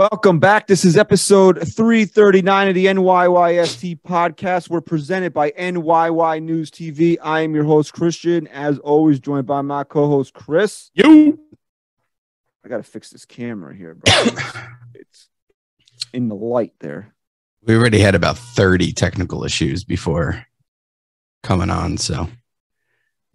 Welcome back. This is episode 339 of the NYYST podcast. We're presented by NYY News TV. I am your host, Christian, as always, joined by my co host, Chris. You. I got to fix this camera here, bro. It's, in the light there. We already had about 30 technical issues before coming on. So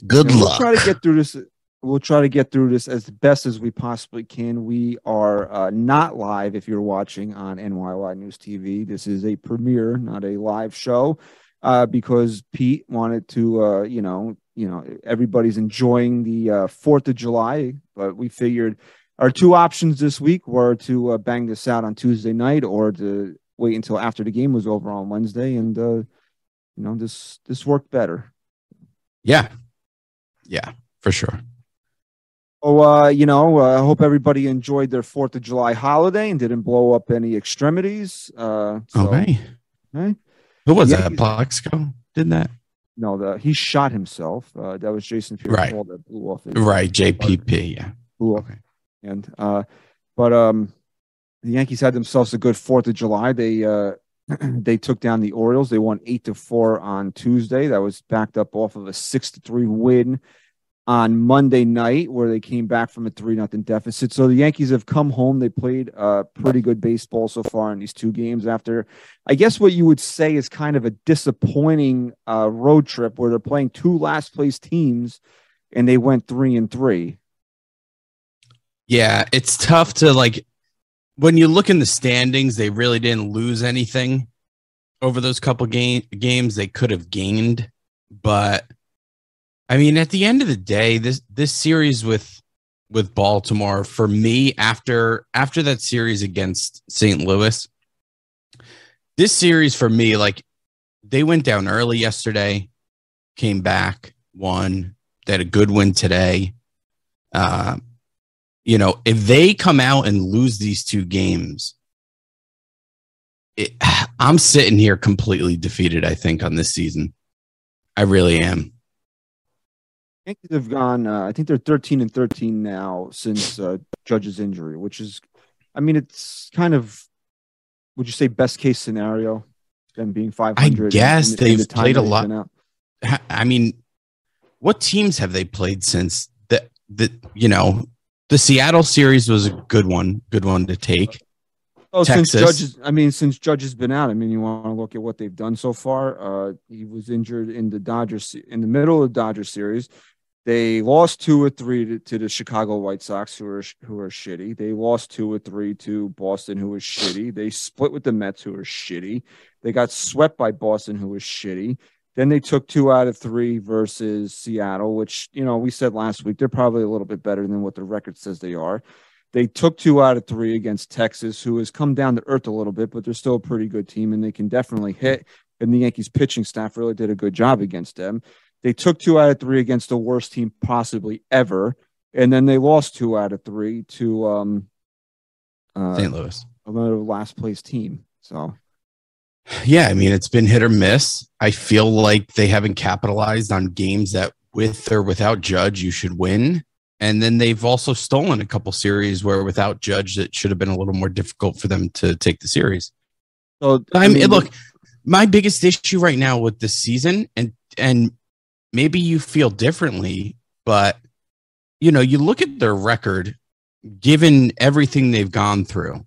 good And luck. We'll try to get through this. We'll try to get through this as best as we possibly can. We are uh, not live if you're watching on NYY News TV. This is a premiere, not a live show, uh, because Pete wanted to, uh, you know, you know, everybody's enjoying the uh, Fourth of July, but we figured our two options this week were to uh, bang this out on Tuesday night or to wait until after the game was over on Wednesday, and uh, you know, this this worked better. yeah. Yeah, for sure. Oh, uh, you know, uh, I hope everybody enjoyed their Fourth of July holiday and didn't blow up any extremities. Uh, so, okay. okay. Who was Yeah, that? Plaxico did that? No, the he shot himself. Uh, that was Jason Right. Pierre-Paul that blew off his Right. JPP. Yeah. blew off Okay. And uh, but um, the Yankees had themselves a good Fourth of July. They uh, they took down the Orioles. They won eight to four on Tuesday. That was backed up off of a six to three win on Monday night, where they came back from a three nothing deficit. So the Yankees have come home. They played uh, pretty good baseball so far in these two games. After, I guess, what you would say is kind of a disappointing uh, road trip, where they're playing two last place teams, and they went three and three. Yeah. It's tough to like, when you look in the standings, they really didn't lose anything over those couple game, games. They could have gained, but I mean, at the end of the day, this this series with with Baltimore for me after after that series against St. Louis, this series for me, like they went down early yesterday, came back, won. They had a good win today. Uh, you know, if they come out and lose these two games, it, I'm sitting here completely defeated. I think on this season, I really am. Yankees have gone. Uh, I think they're thirteen and thirteen now since uh, Judge's injury, which is, I mean, it's kind of, would you say best case scenario? Them being five hundred. I guess they've played a lot. I mean, what teams have they played since the the you know the Seattle series was a good one, good one to take. Oh, since Texas. Judge, is, I mean, since Judge has been out, I mean, you want to look at what they've done so far. Uh, he was injured in the Dodgers in the middle of the Dodgers series. They lost two or three to, to the Chicago White Sox, who are who are shitty. They lost two or three to Boston, who was shitty. They split with the Mets, who are shitty. They got swept by Boston, who was shitty. Then they took two out of three versus Seattle, which you know we said last week they're probably a little bit better than what the record says they are. They took two out of three against Texas, who has come down to earth a little bit, but they're still a pretty good team and they can definitely hit. And the Yankees pitching staff really did a good job against them. They took two out of three against the worst team possibly ever. And then they lost two out of three to um uh St. Louis. another last place team. So Yeah, I mean, it's been hit or miss. I feel like they haven't capitalized on games that with or without Judge you should win. And then they've also stolen a couple series where without Judge it should have been a little more difficult for them to take the series. so I mean, look, my biggest issue right now with this season, and and maybe you feel differently, but you know, you look at their record given everything they've gone through,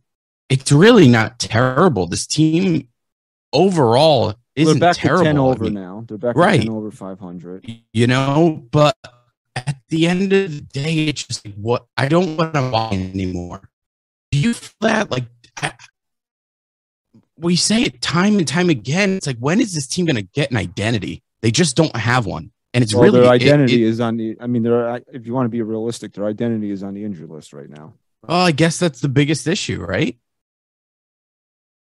it's really not terrible. This team overall isn't They're back terrible. to ten I over mean, now. They're back Right. to ten over five hundred. you know, but at the end of the day, it's just like what I don't want to buy anymore. Do you feel that? Like I, we say it time and time again. It's like when is this team going to get an identity? They just don't have one, and it's Well, really their it- identity it- is on the. I mean, their if you want to be realistic, their identity is on the injury list right now. well, I guess that's the biggest issue, right?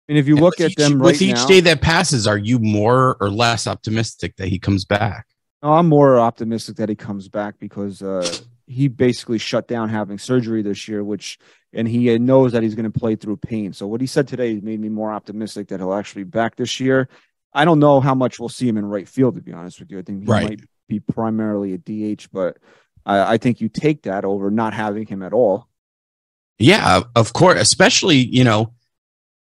And if you And look at each- them right with each now, day that passes, are you more or less optimistic that he comes back? I'm more optimistic that he comes back because uh, he basically shut down having surgery this year, which and he knows that he's going to play through pain. So what he said today made me more optimistic that he'll actually be back this year. I don't know how much we'll see him in right field, to be honest with you. I think he Right. might be primarily a DH, but I, I think you take that over not having him at all. Yeah, of course. Especially, you know,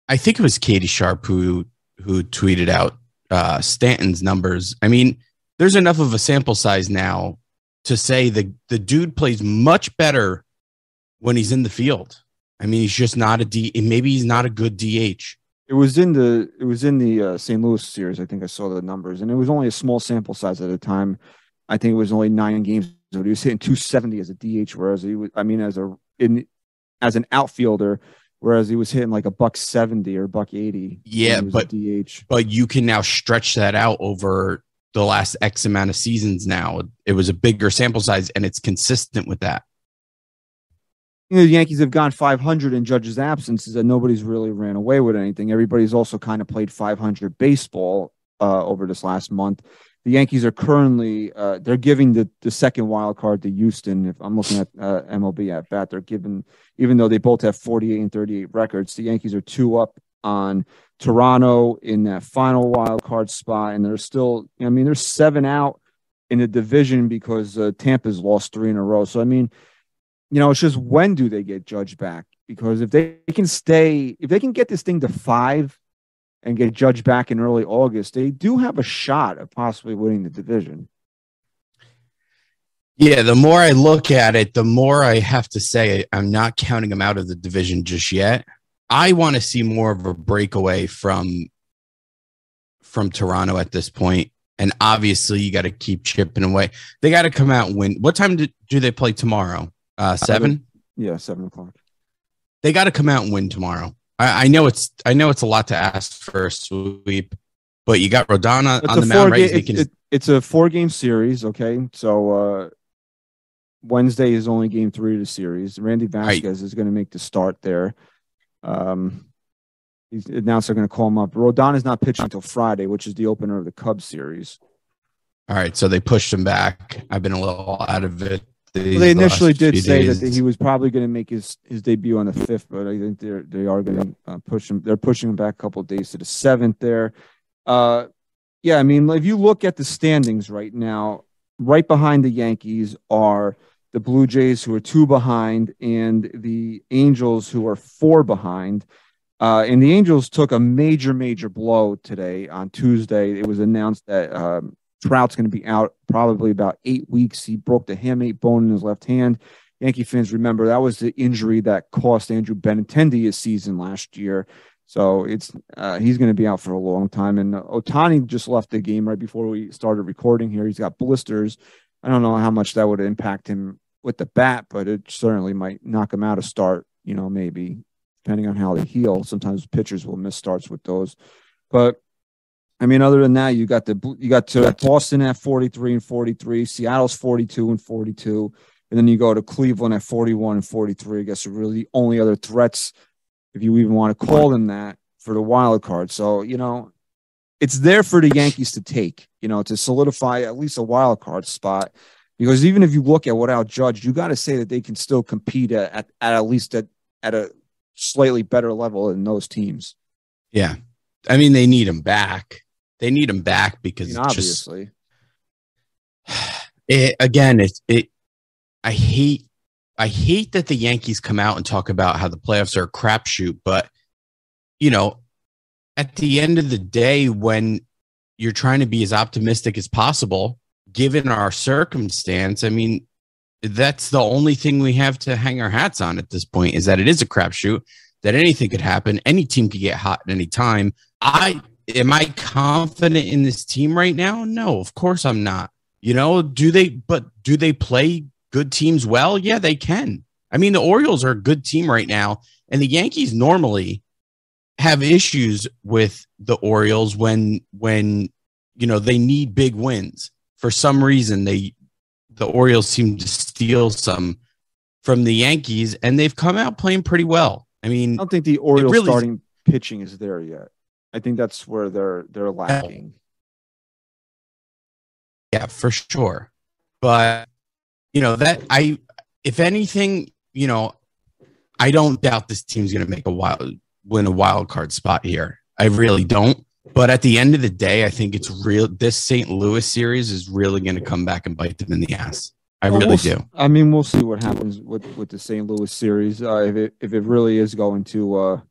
I think it was Katie Sharp who who tweeted out uh, Stanton's numbers. I mean, there's enough of a sample size now to say the the dude plays much better when he's in the field. I mean, he's just not a D. Maybe he's not a good DH. It was in the it was in the uh, St. Louis series. I think I saw the numbers, and it was only a small sample size at the time. I think it was only nine games. But he was hitting 270 as a DH, whereas he was. I mean, as a in as an outfielder, whereas he was hitting like a buck 70 or buck 80. Yeah, but- DH. But you can now stretch that out over the last X amount of seasons. Now it was a bigger sample size, and it's consistent with that. You know, the Yankees have gone 500 in Judge's absence, is that nobody's really ran away with anything. Everybody's also kind of played 500 baseball uh, over this last month. The Yankees are currently uh, they're giving the, the second wild card to Houston. If I'm looking at uh, MLB at bat, they're giving even though they both have 48 and 38 records, the Yankees are two up on Toronto in that final wild card spot, and they're still. I mean, they're seven out in the division because uh, Tampa's lost three in a row. So I mean, you know, it's just when do they get Judge back? Because if they can stay, if they can get this thing to five and get Judge back in early August, they do have a shot of possibly winning the division. Yeah, the more I look at it, the more I have to say I'm not counting them out of the division just yet. I want to see more of a breakaway from from Toronto at this point. And obviously you got to keep chipping away. They got to come out and win. What time do, do they play tomorrow? Uh seven? Yeah, seven o'clock. They got to come out and win tomorrow. I, I know it's I know it's a lot to ask for a sweep, but you got Rodana It's on the mound, right? game. He's making It's, his- it- it's a four game series. Okay, so uh, Wednesday is only game three of the series. Randy Vasquez is going to make the start there. Um, he's announced they're going to call him up. Rodon is not pitching until Friday, which is the opener of the Cubs series. All right, so they pushed him back. I've been a little out of it. Well, they initially did say days. that he was probably going to make his, his debut on the fifth, but I think they're they are going to uh, push him. They're pushing him back a couple of days to the seventh. There, uh, yeah. I mean, if you look at the standings right now, right behind the Yankees are the Blue Jays, who are two behind, and the Angels, who are four behind. Uh, and the Angels took a major, major blow today on Tuesday. It was announced that um, Trout's going to be out probably about eight weeks. He broke the hamate bone in his left hand. Yankee fans remember that was the injury that cost Andrew Benintendi his season last year. So it's uh, he's going to be out for a long time. And Ohtani just left the game right before we started recording here. He's got blisters. I don't know how much that would impact him with the bat, but it certainly might knock him out of start. You know, maybe depending on how they heal. Sometimes pitchers will miss starts with those, but I mean, other than that, you got the you got to Boston at 43 and 43, Seattle's 42 and 42, and then you go to Cleveland at 41 and 43. I guess are really the only other threats, if you even want to call them that, for the wild card. So you know, it's there for the Yankees to take, you know, to solidify at least a wild card spot. Because even if you look at without Judge, you got to say that they can still compete at, at, at at least at, at a slightly better level than those teams. Yeah. I mean, they need him back. They need him back I because mean, it's just obviously. it, again, it it I hate I hate that the Yankees come out and talk about how the playoffs are a crapshoot, but you know, at the end of the day, when you're trying to be as optimistic as possible, given our circumstance, I mean, that's the only thing we have to hang our hats on at this point is that it is a crapshoot, that anything could happen. Any team could get hot at any time. I am I confident in this team right now? No, of course I'm not. You know, do they, but do they play good teams well? Yeah, they can. I mean, the Orioles are a good team right now, and the Yankees normally have issues with the Orioles when when you know they need big wins. For some reason, they the Orioles seem to steal some from the Yankees, and they've come out playing pretty well. I mean, I don't think the Orioles really- starting pitching is there yet. I think that's where they're they're lacking. Yeah, for sure. But you know that I, if anything, you know, I don't doubt this team's going to make a wild win a wild card spot here. I really don't. But at the end of the day, I think it's real. This St. Louis series is really going to come back and bite them in the ass. I Well, really we'll do. I mean, we'll see what happens with with the St. Louis series. Uh, if it if it really is going to uh,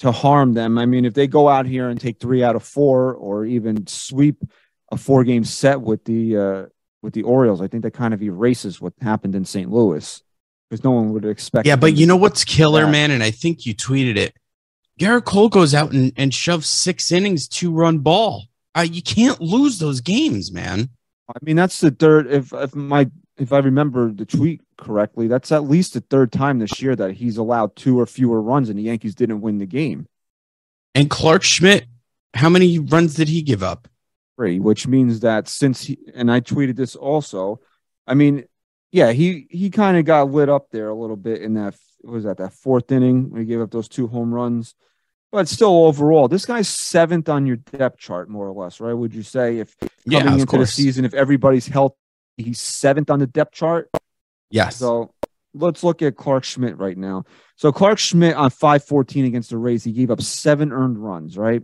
to harm them. I mean, if they go out here and take three out of four, or even sweep a four game set with the uh, with the Orioles, I think that kind of erases what happened in St. Louis because no one would expect. Yeah, but you know what's killer, that. man? And I think you tweeted it. Gerrit Cole goes out and, and shoves six innings, two run ball. Uh, you can't lose those games, man. I mean, that's the third. If if my if I remember the tweet correctly, that's at least the third time this year that he's allowed two or fewer runs, and the Yankees didn't win the game. And Clarke Schmidt, how many runs did he give up? Three, which means that since he and I tweeted this also, I mean, yeah, he he kind of got lit up there a little bit in that what was that that fourth inning when he gave up those two home runs. But still, overall, this guy's seventh on your depth chart, more or less, right? Would you say if Yeah, coming of into the season, if everybody's healthy, he's seventh on the depth chart? Yes. So let's look at Clarke Schmidt right now. So Clarke Schmidt on 514 against the Rays, he gave up seven earned runs, right?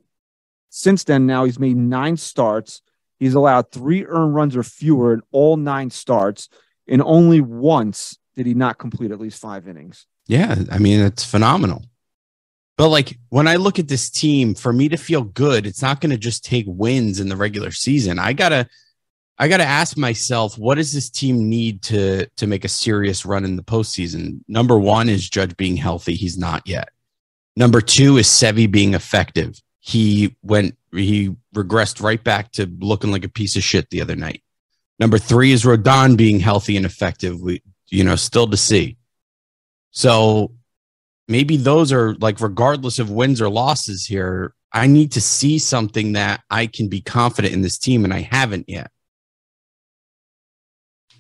Since then, now he's made nine starts. He's allowed three earned runs or fewer in all nine starts, and only once did he not complete at least five innings. Yeah, I mean it's phenomenal. But like when I look at this team, for me to feel good, it's not going to just take wins in the regular season. I gotta, I gotta ask myself, what does this team need to to make a serious run in the postseason? Number one is Judge being healthy. He's not yet. Number two is Sevy being effective. He went, he regressed right back to looking like a piece of shit the other night. Number three is Rodon being healthy and effective. We, you know, still to see. So maybe those are like, regardless of wins or losses here, I need to see something that I can be confident in this team, and I haven't yet.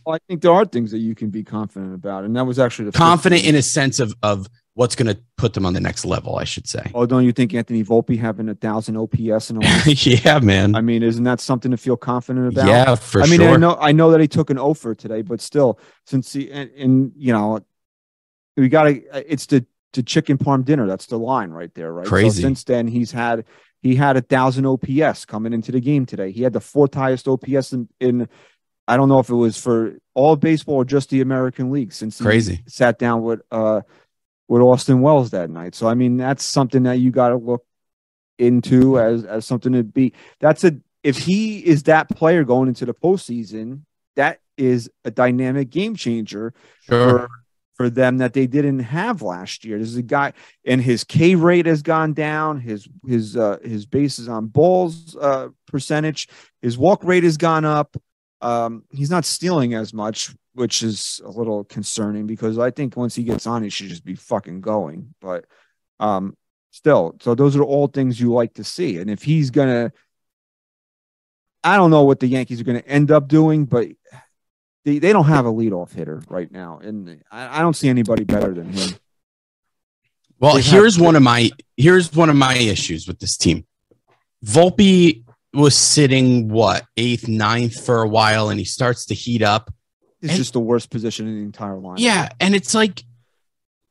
Well, I think there are things that you can be confident about, and that was actually the Confident in a sense of of what's going to put them on the next level, I should say. Oh, don't you think Anthony Volpe having a thousand OPS and all? yeah, man. I mean, isn't that something to feel confident about? yeah, for sure. I mean, sure. I know I know that he took an offer today, but still, since he and, and you know, we got to. It's the the chicken parm dinner. That's the line right there, right? Crazy. So since then, he's had he had a thousand OPS coming into the game today. He had the fourth highest OPS in, in I don't know if it was for all baseball or just the American League since he Crazy. sat down with uh with Austin Wells that night. So I mean, that's something that you got to look into as as something to be. That's a if he is that player going into the postseason, that is a dynamic game changer Sure. for for them that they didn't have last year. This is a guy, and his K rate has gone down. His his uh, his bases on balls uh, percentage, his walk rate has gone up. Um, he's not stealing as much, which is a little concerning because I think once he gets on, he should just be fucking going. But um, still, so those are all things you like to see. And if he's gonna, I don't know what the Yankees are gonna end up doing, but they, they don't have a leadoff hitter right now, and I, I don't see anybody better than him. Well, They here's one of my here's one of my issues with this team. Volpe was sitting what eighth, ninth for a while, and he starts to heat up. It's And- just the worst position in the entire line. Yeah, and it's like,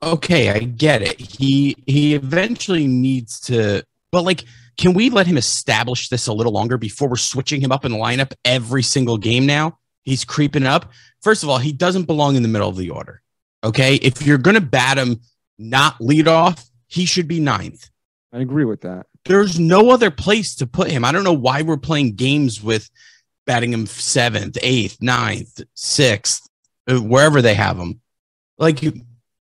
okay, I get it. He he eventually needs to, but like, can we let him establish this a little longer before we're switching him up in the lineup every single game? Now he's creeping up. First of all, he doesn't belong in the middle of the order. Okay, if you're gonna bat him not lead off, he should be ninth. I agree with that. There's no other place to put him. I don't know why we're playing games with batting him seventh, eighth, ninth, sixth. wherever they have him. Like,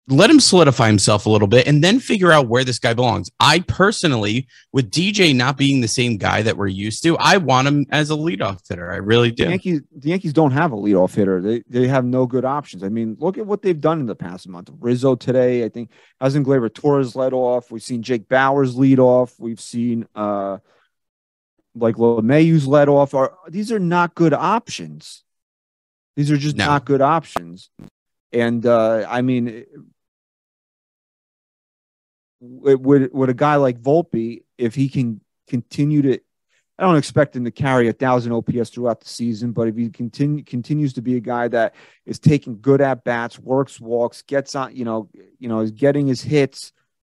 let him solidify himself a little bit and then figure out where this guy belongs. I personally, with DJ not being the same guy that we're used to, I want him as a leadoff hitter. I really do. The Yankees, the Yankees don't have a leadoff hitter. They they have no good options. I mean, look at what they've done in the past month. Rizzo today, I think, hasn't Gleyber Torres led off. We've seen Jake Bauers lead off. We've seen uh like LeMahieu's led off. Are these are not good options? These are just No. not good options. And uh I mean, would would a guy like Volpe, if he can continue to, I don't expect him to carry a thousand OPS throughout the season, but if he continue continues to be a guy that is taking good at bats, works walks, gets on, you know, you know, is getting his hits,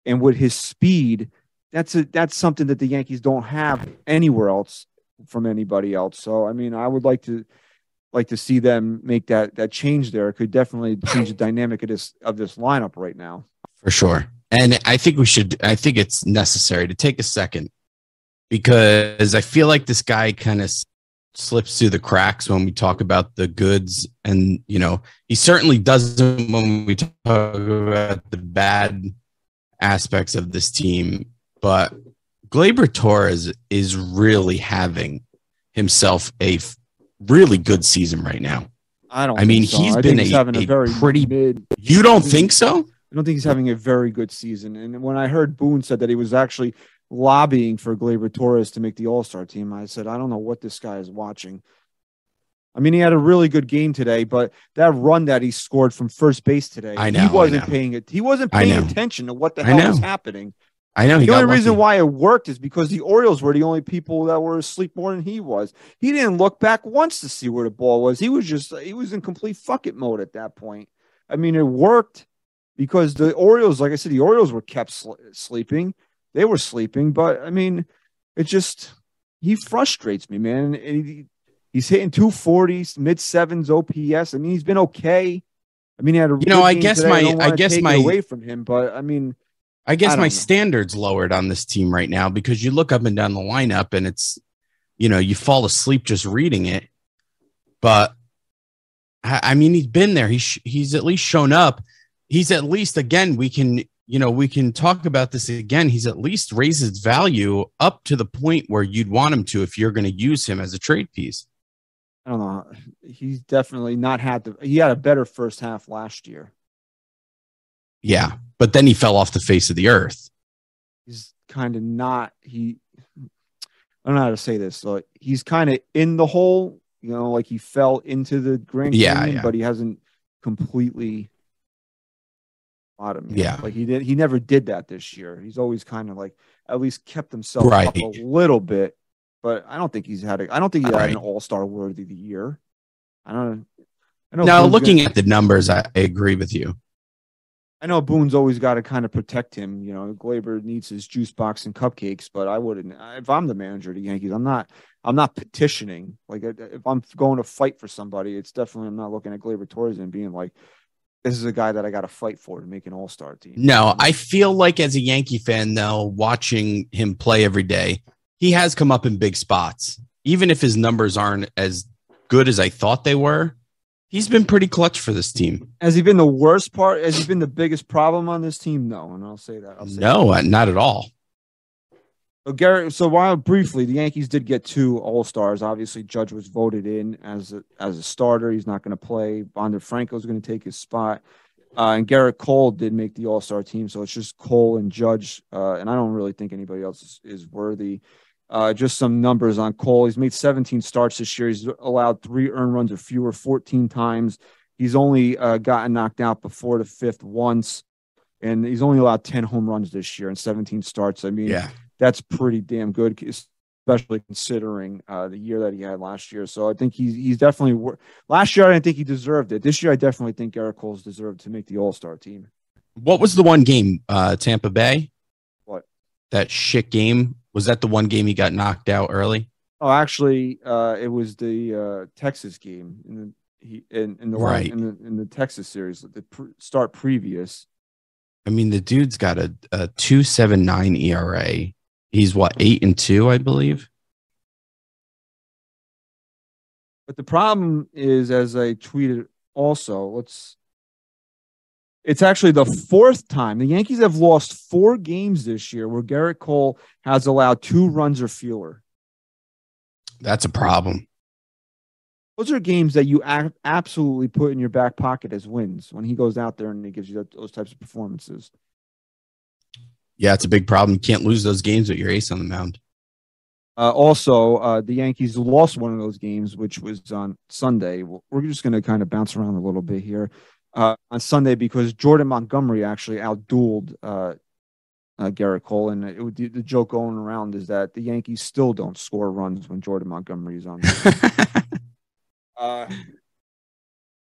and with his speed, that's a that's something that the Yankees don't have anywhere else from anybody else. So I mean, I would like to like to see them make that that change there. It could definitely change the dynamic of this of this lineup right now. for sure. And I think we should, I think it's necessary to take a second because I feel like this guy kind of slips through the cracks when we talk about the goods. And, you know, he certainly doesn't when we talk about the bad aspects of this team. But Gleyber Torres is really having himself a really good season right now. I don't. I mean, think so. he's I been he's a- having a, a very pretty- mid. You don't think so? I don't think he's having a very good season. And when I heard Boone said that he was actually lobbying for Gleyber Torres to make the All Star team, I said, I don't know what this guy is watching. I mean, he had a really good game today, but that run that he scored from first base today, I know, he wasn't paying it. He wasn't paying attention to what the hell was happening. I know. he The only reason lucky. why it worked is because the Orioles were the only people that were asleep more than he was. He didn't look back once to see where the ball was. He was just he was in complete fuck it mode at that point. I mean, it worked because the Orioles, like I said, the Orioles were kept sl- sleeping. They were sleeping, but I mean, it just he frustrates me, man. And he, he's hitting 240s, mid sevens OPS. I mean, he's been okay. I mean, he had a You know. I guess my- I guess my- away from him, but I mean, I guess I my know. standards lowered on this team right now because you look up and down the lineup and it's, you know, you fall asleep just reading it. But I I mean, he's been there. He's he's at least shown up. He's at least again. We can you know we can talk about this again. He's at least raised his value up to the point where you'd want him to if you're going to use him as a trade piece. I don't know. He's definitely not had the. He had a better first half last year. Yeah, but then he fell off the face of the earth. He's kind of not. He. I don't know how to say this. Like he's kind of in the hole. You know, like he fell into the Grand Yeah, Canyon, yeah. but he hasn't completely bottom. yet. Yeah. like he did. He never did that this year. He's always kind of like at least kept himself Right. up a little bit. But I don't think he's had. A, I don't think he had an All Star worthy the year. I don't. I know. Now, looking gonna- at the numbers, I, I agree with you. I know Boone's always got to kind of protect him. You know, Gleyber needs his juice box and cupcakes, but I wouldn't. If I'm the manager of the Yankees, I'm not. I'm not petitioning. Like if I'm going to fight for somebody, it's definitely I'm not looking at Gleyber Torres and being like, "This is a guy that I got to fight for to make an All Star team." No, I feel like as a Yankee fan, though, watching him play every day, he has come up in big spots. Even if his numbers aren't as good as I thought they were, he's been pretty clutch for this team. Has he been the worst part? Has he been the biggest problem on this team? No, and I'll say that. I'll say No, uh, not at all. So Garrett, so while briefly, the Yankees did get two All Stars. Obviously, Judge was voted in as a, as a starter. He's not going to play. Wander Franco's going to take his spot, uh, and Gerrit Cole did make the All Star team. So it's just Cole and Judge, uh, and I don't really think anybody else is, is worthy. Uh, just some numbers on Cole. He's made 17 starts this year. He's allowed three earned runs or fewer 14 times. He's only uh, gotten knocked out before the fifth once, and he's only allowed 10 home runs this year in 17 starts. I mean, Yeah. that's pretty damn good, especially considering uh, the year that he had last year. So I think he's he's definitely wor- last year. I didn't think he deserved it. This year, I definitely think Gerrit Cole's deserved to make the All Star team. What was the one game? Uh, Tampa Bay? What? That shit game? Was that the one game he got knocked out early? Oh, actually, uh, it was the uh, Texas game in the he in, in the Right. in the in the Texas series, the pre- start previous. I mean, the dude's got a, a 279 ERA. He's what, eight and two, I believe? But the problem is, as I tweeted also, let's. It's actually the fourth time the Yankees have lost four games this year where Gerrit Cole has allowed two runs or fewer. That's a problem. Those are games that you absolutely put in your back pocket as wins when he goes out there and he gives you those types of performances. Yeah, it's a big problem. You can't lose those games with your ace on the mound. Uh, also, uh, the Yankees lost one of those games, which was on Sunday. We're just going to kind of bounce around a little bit here uh, on Sunday because Jordan Montgomery actually outdueled uh, uh, Gerrit Cole, and it would, the, the joke going around is that the Yankees still don't score runs when Jordan Montgomery is on. uh,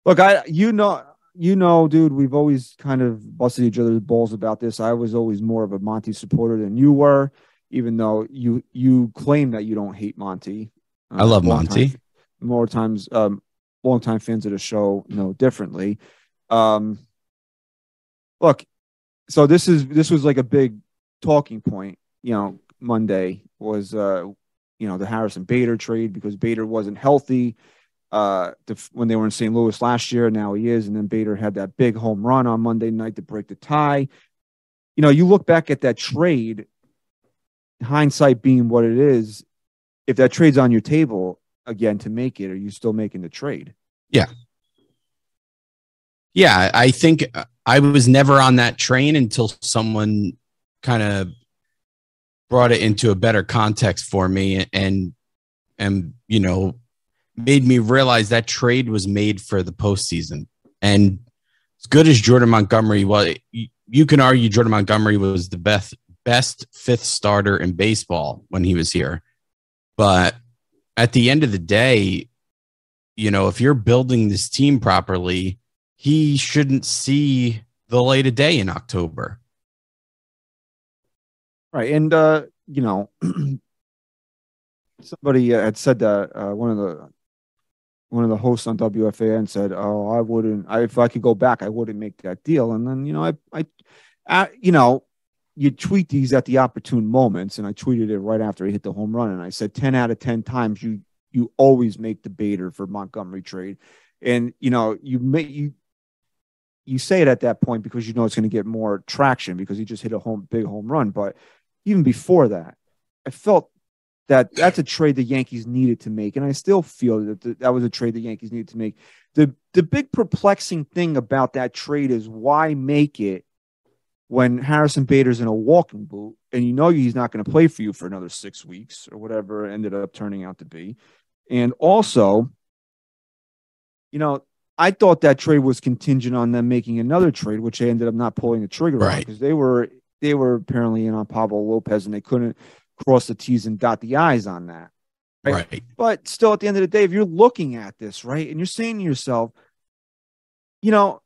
look, I you know you know, dude, we've always kind of busted each other's balls about this. I was always more of a Monty supporter than you were even though you you claim that you don't hate Monty. Uh, I love Monty. Time, more times, um, longtime fans of the show know differently. Um, look, so this is this was like a big talking point. You know, Monday was uh, you know the Harrison Bader trade because Bader wasn't healthy uh, the, when they were in St. Louis last year. Now he is, and then Bader had that big home run on Monday night to break the tie. You know, you look back at that trade hindsight being what it is, if that trade's on your table again to make it, are you still making the trade? Yeah. Yeah, I think I was never on that train until someone kind of brought it into a better context for me and and you know made me realize that trade was made for the postseason. And as good as Jordan Montgomery was, you can argue Jordan Montgomery was the best best fifth starter in baseball when he was here. But at the end of the day, you know, if you're building this team properly, he shouldn't see the light of day in October. Right. And, uh, you know, somebody had said that uh, one of the one of the hosts on WFAN said, "Oh, I wouldn't. I, if I could go back, I wouldn't make that deal." And then, you know, I, I, I you know, you tweet these at the opportune moments, and I tweeted it right after he hit the home run, and I said ten out of ten times you you always make the Bader for Montgomery trade, and you know you make you you say it at that point because you know it's going to get more traction because he just hit a home big home run, but even before that, I felt that that's a trade the Yankees needed to make, and I still feel that that was a trade the Yankees needed to make. the The big perplexing thing about that trade is why make it when Harrison Bader's in a walking boot and you know he's not going to play for you for another six weeks or whatever ended up turning out to be. And also, you know, I thought that trade was contingent on them making another trade, which they ended up not pulling the trigger right. on because they were they were apparently in on Pablo Lopez and they couldn't cross the T's and dot the I's on that. Right? right. But still, at the end of the day, if you're looking at this, right, and you're saying to yourself, you know,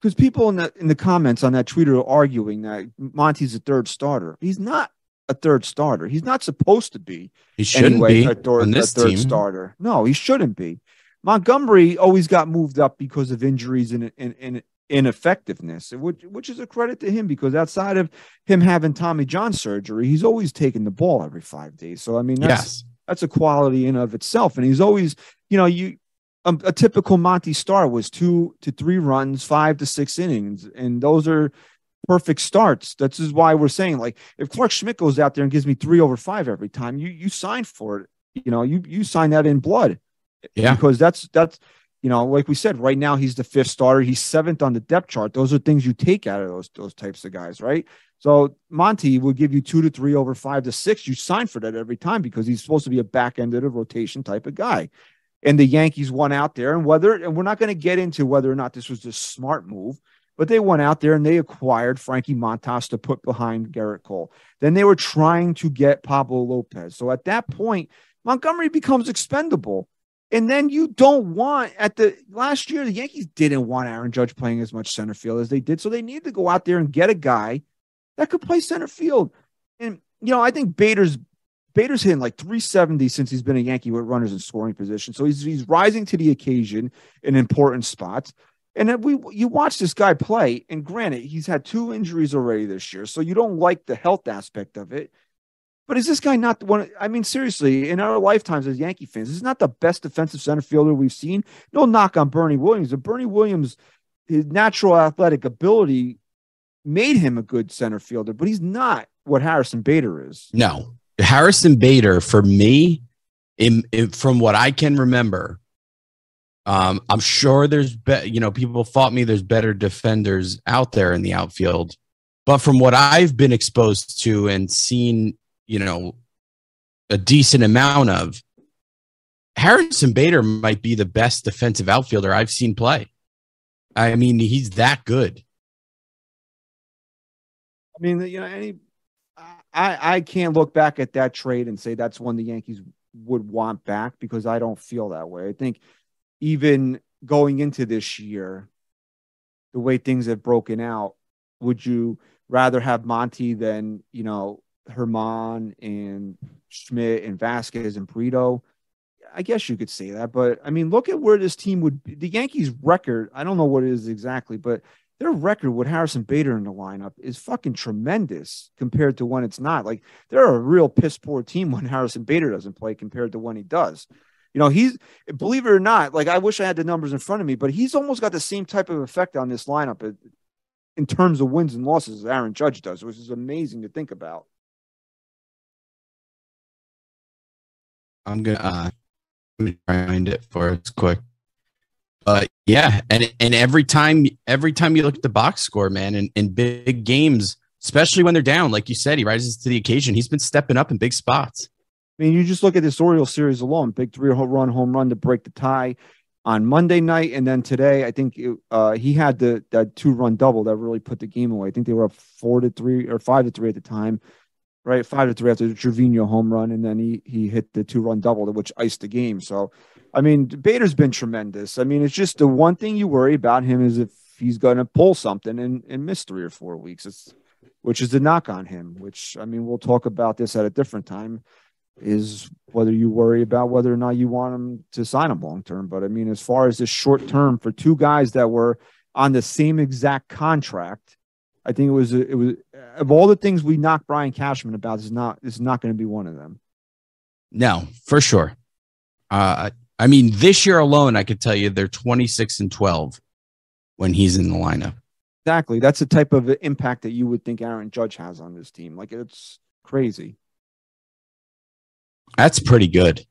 because people in the in the comments on that tweet are arguing that Monty's a third starter. He's not a third starter. He's not supposed to be. He shouldn't anyway, be a, third, on this a third team. starter. No, he shouldn't be. Montgomery always got moved up because of injuries and, and, and ineffectiveness, which which is a credit to him because outside of him having Tommy John surgery, he's always taking the ball every five days. So I mean, that's yes. that's a quality in of itself. And he's always, you know, you a, a, typical Monty Star was two to three runs, five to six innings, and those are perfect starts. That's is why we're saying like if Clarke Schmidt goes out there and gives me three over five every time, you you sign for it. You know, you you sign that in blood. Yeah, because that's that's you know, like we said, right now he's the fifth starter. He's seventh on the depth chart. Those are things you take out of those those types of guys, right? So Monty will give you two to three over five to six. You sign for that every time because he's supposed to be a back end of the rotation type of guy and the Yankees went out there and whether and we're not going to get into whether or not this was a smart move, but they went out there and they acquired Frankie Montas to put behind Gerrit Cole. Then they were trying to get Pablo Lopez. So at that point, Montgomery becomes expendable. And then you don't want at the last year, the Yankees didn't want Aaron Judge playing as much center field as they did. So they needed to go out there and get a guy that could play center field. And you know, I think Bader's Bader's hitting like 370 since he's been a Yankee with runners in scoring position. So he's he's rising to the occasion in important spots. And then we you watch this guy play, and granted, he's had two injuries already this year, so you don't like the health aspect of it. But is this guy not one? I mean, seriously, in our lifetimes as Yankee fans, this is not the best defensive center fielder we've seen. No knock on Bernie Williams, but Bernie Williams, his natural athletic ability made him a good center fielder, but he's not what Harrison Bader is. No, Harrison Bader for me, in, in from what I can remember, um, I'm sure there's be, you know people fought me. There's better defenders out there in the outfield, but from what I've been exposed to and seen you know, a decent amount of. Harrison Bader might be the best defensive outfielder I've seen play. I mean, he's that good. I mean, you know, any I I can't look back at that trade and say that's one the Yankees would want back because I don't feel that way. I think even going into this year, the way things have broken out, would you rather have Monty than, you know, Germán and Schmidt and Vasquez and Brito. I guess you could say that, but I mean, look at where this team would be. The Yankees' record, I don't know what it is exactly, but their record with Harrison Bader in the lineup is fucking tremendous compared to when it's not. Like, they're a real piss poor team when Harrison Bader doesn't play compared to when he does. You know, he's, believe it or not, like, I wish I had the numbers in front of me, but he's almost got the same type of effect on this lineup uh, in terms of wins and losses as Aaron Judge does, which is amazing to think about. I'm gonna uh, find it for us quick. But yeah, and and every time every time you look at the box score, man, in, in big games, especially when they're down, like you said, he rises to the occasion. He's been stepping up in big spots. I mean, you just look at this Orioles series alone, big three run home run to break the tie on Monday night, and then today, I think it, uh, he had the that two run double that really put the game away. I think they were up four to three or five to three at the time right? Five to three after the Trevino home run, and then he he hit the two run double, which iced the game. So, I mean, Bader's been tremendous. I mean, it's just the one thing you worry about him is if he's going to pull something and, and miss three or four weeks. It's which is the knock on him. Which I mean, we'll talk about this at a different time. Is whether you worry about whether or not you want him to sign him long term. But I mean, as far as this short term for two guys that were on the same exact contract I think it was it was of all the things we knocked Brian Cashman about. This is not this is not going to be one of them. No, for sure. Uh, I mean, this year alone, I could tell you they're 26 and 12 when he's in the lineup. Exactly. That's the type of impact that you would think Aaron Judge has on this team. Like it's crazy. That's pretty good.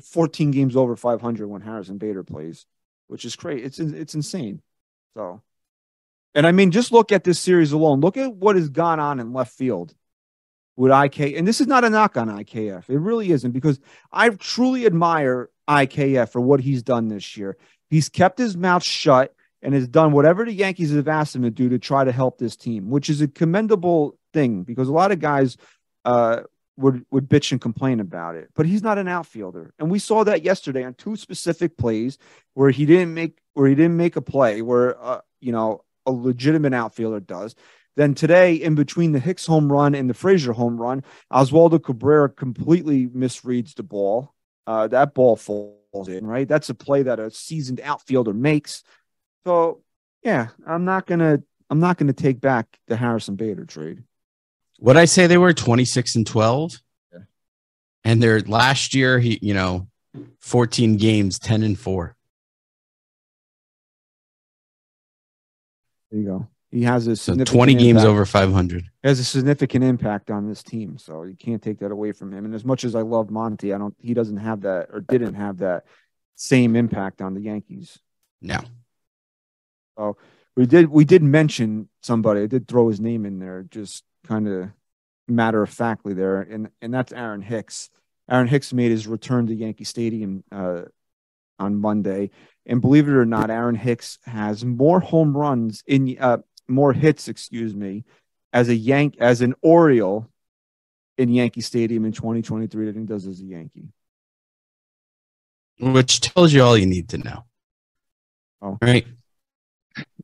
14 games over 500 when Harrison Bader plays, which is crazy. It's it's insane. So and I mean, just look at this series alone. Look at what has gone on in left field with IK. And this is not a knock on IKF. It really isn't because I truly admire IKF for what he's done this year. He's kept his mouth shut and has done whatever the Yankees have asked him to do to try to help this team, which is a commendable thing because a lot of guys uh, would would bitch and complain about it. But he's not an outfielder, and we saw that yesterday on two specific plays where he didn't make where he didn't make a play where uh, you know a legitimate outfielder does. Then today, in between the Hicks home run and the Frazier home run, Oswaldo Cabrera completely misreads the ball. Uh, that ball falls in, right? That's a play that a seasoned outfielder makes. So, yeah, I'm not gonna I'm not gonna take back the Harrison Bader trade. What I say they were 26 and 12, yeah. and their last year, he you know, 14 games, 10 and four. There you go. He has a so 20 games impact. over 500. Has a significant impact on this team, so you can't take that away from him. And as much as I love Monty, I don't. He doesn't have that or didn't have that same impact on the Yankees. No. So we did. We did mention somebody. I did throw his name in there, just kind of matter of factly there, and and that's Aaron Hicks. Aaron Hicks made his return to Yankee Stadium uh, on Monday. And believe it or not, Aaron Hicks has more home runs in uh, more hits, excuse me, as a Yank as an Oriole in Yankee Stadium in 2023 than he does as a Yankee. Which tells you all you need to know. Oh. Right.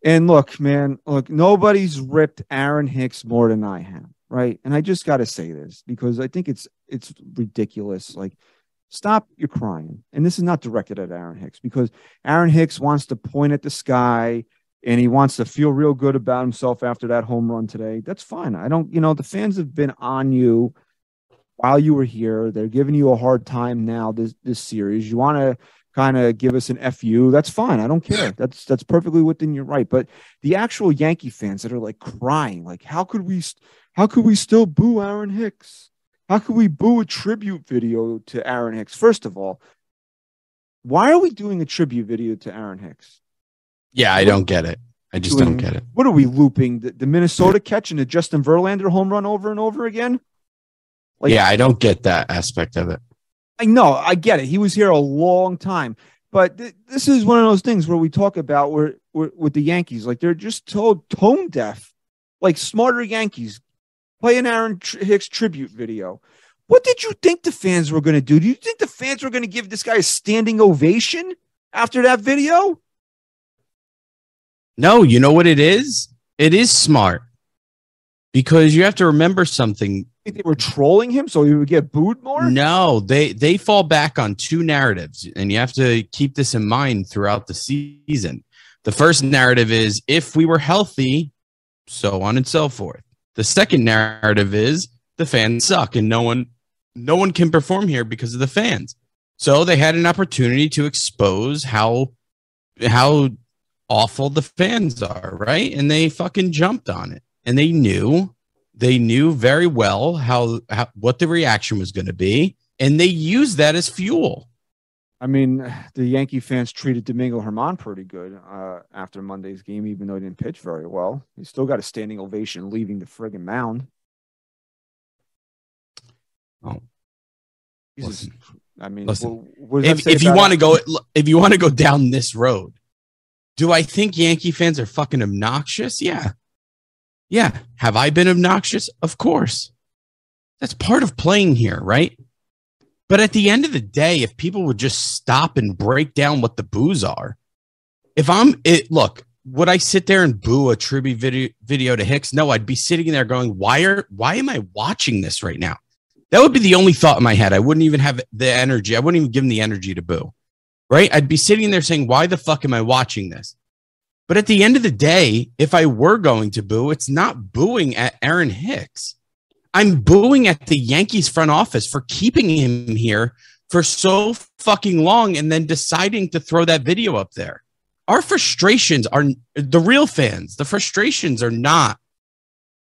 And look, man, look, nobody's ripped Aaron Hicks more than I have, right? And I just got to say this because I think it's it's ridiculous. Like Stop your crying. And this is not directed at Aaron Hicks because Aaron Hicks wants to point at the sky and he wants to feel real good about himself after that home run today. That's fine. I don't, you know, the fans have been on you while you were here. They're giving you a hard time now this this series. You want to kind of give us an fu. That's fine. I don't care. That's that's perfectly within your right. But the actual Yankee fans that are like crying, like how could we how could we still boo Aaron Hicks? How could we boo a tribute video to Aaron Hicks? First of all, why are we doing a tribute video to Aaron Hicks? Yeah, I don't get it. I just Doing- don't get it. What are we looping? The, the Minnesota catch and the Justin Verlander home run over and over again? Like- yeah, I don't get that aspect of it. I know, I get it. He was here a long time, but th- this is one of those things where we talk about where, where with the Yankees, like they're just told tone deaf, like smarter Yankees. Play an Aaron Hicks tribute video. What did you think the fans were going to do? Do you think the fans were going to give this guy a standing ovation after that video? No, you know what it is? It is smart because you have to remember something. They were trolling him so he would get booed more? No, they they fall back on two narratives, and you have to keep this in mind throughout the season. The first narrative is if we were healthy, so on and so forth. The second narrative is the fans suck and no one no one can perform here because of the fans. So they had an opportunity to expose how how awful the fans are, right? And they fucking jumped on it. And they knew they knew very well how, how what the reaction was going to be and they used that as fuel. I mean, the Yankee fans treated Domingo Germán pretty good uh, after Monday's game, even though he didn't pitch very well. He still got a standing ovation leaving the friggin' mound. Oh. Jesus. Listen. I mean, Listen. If, if you want to go if you want to go down this road, do I think Yankee fans are fucking obnoxious? Yeah. Yeah. Have I been obnoxious? Of course. That's part of playing here, right? But at the end of the day, if people would just stop and break down what the boos are, if I'm it, look, would I sit there and boo a tribute video video to Hicks? No, I'd be sitting there going, why are why am I watching this right now? That would be the only thought in my head. I wouldn't even have the energy. I wouldn't even give him the energy to boo. Right? I'd be sitting there saying, why the fuck am I watching this? But at the end of the day, if I were going to boo, it's not booing at Aaron Hicks. I'm booing at the Yankees front office for keeping him here for so fucking long and then deciding to throw that video up there. Our frustrations are the real fans. The frustrations are not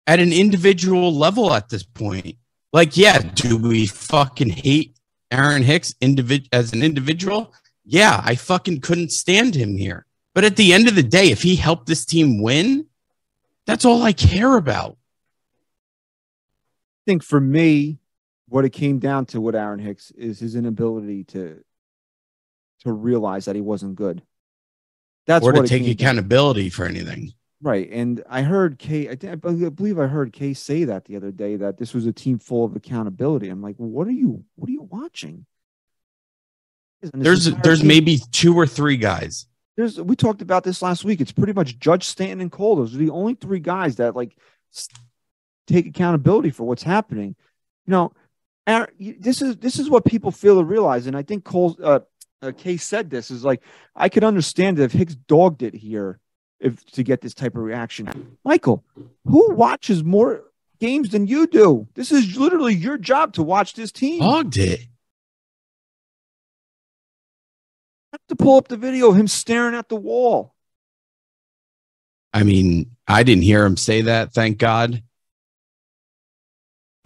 at an individual level at this point. Like, yeah, do we fucking hate Aaron Hicks individ- as an individual? Yeah, I fucking couldn't stand him here. But at the end of the day, if he helped this team win, that's all I care about. I think for me, what it came down to with Aaron Hicks is his inability to to realize that he wasn't good. That's or to take accountability for anything. Right. And I heard Kay, I, I believe I heard Kay say that the other day that this was a team full of accountability. I'm like, what are you, what are you watching? There's there's team- maybe two or three guys. there's, we talked about this last week. It's pretty much Judge Stanton and Cole. Those are the only three guys that like take accountability for what's happening. You know, this is, this is what people feel to realize. And I think Cole, uh, uh, Kay said this is like, I could understand if Hicks dogged it here if to get this type of reaction. Michael, who watches more games than you do? This is literally your job to watch this team. Dogged it. I have to pull up the video of him staring at the wall. I mean, I didn't hear him say that, thank God.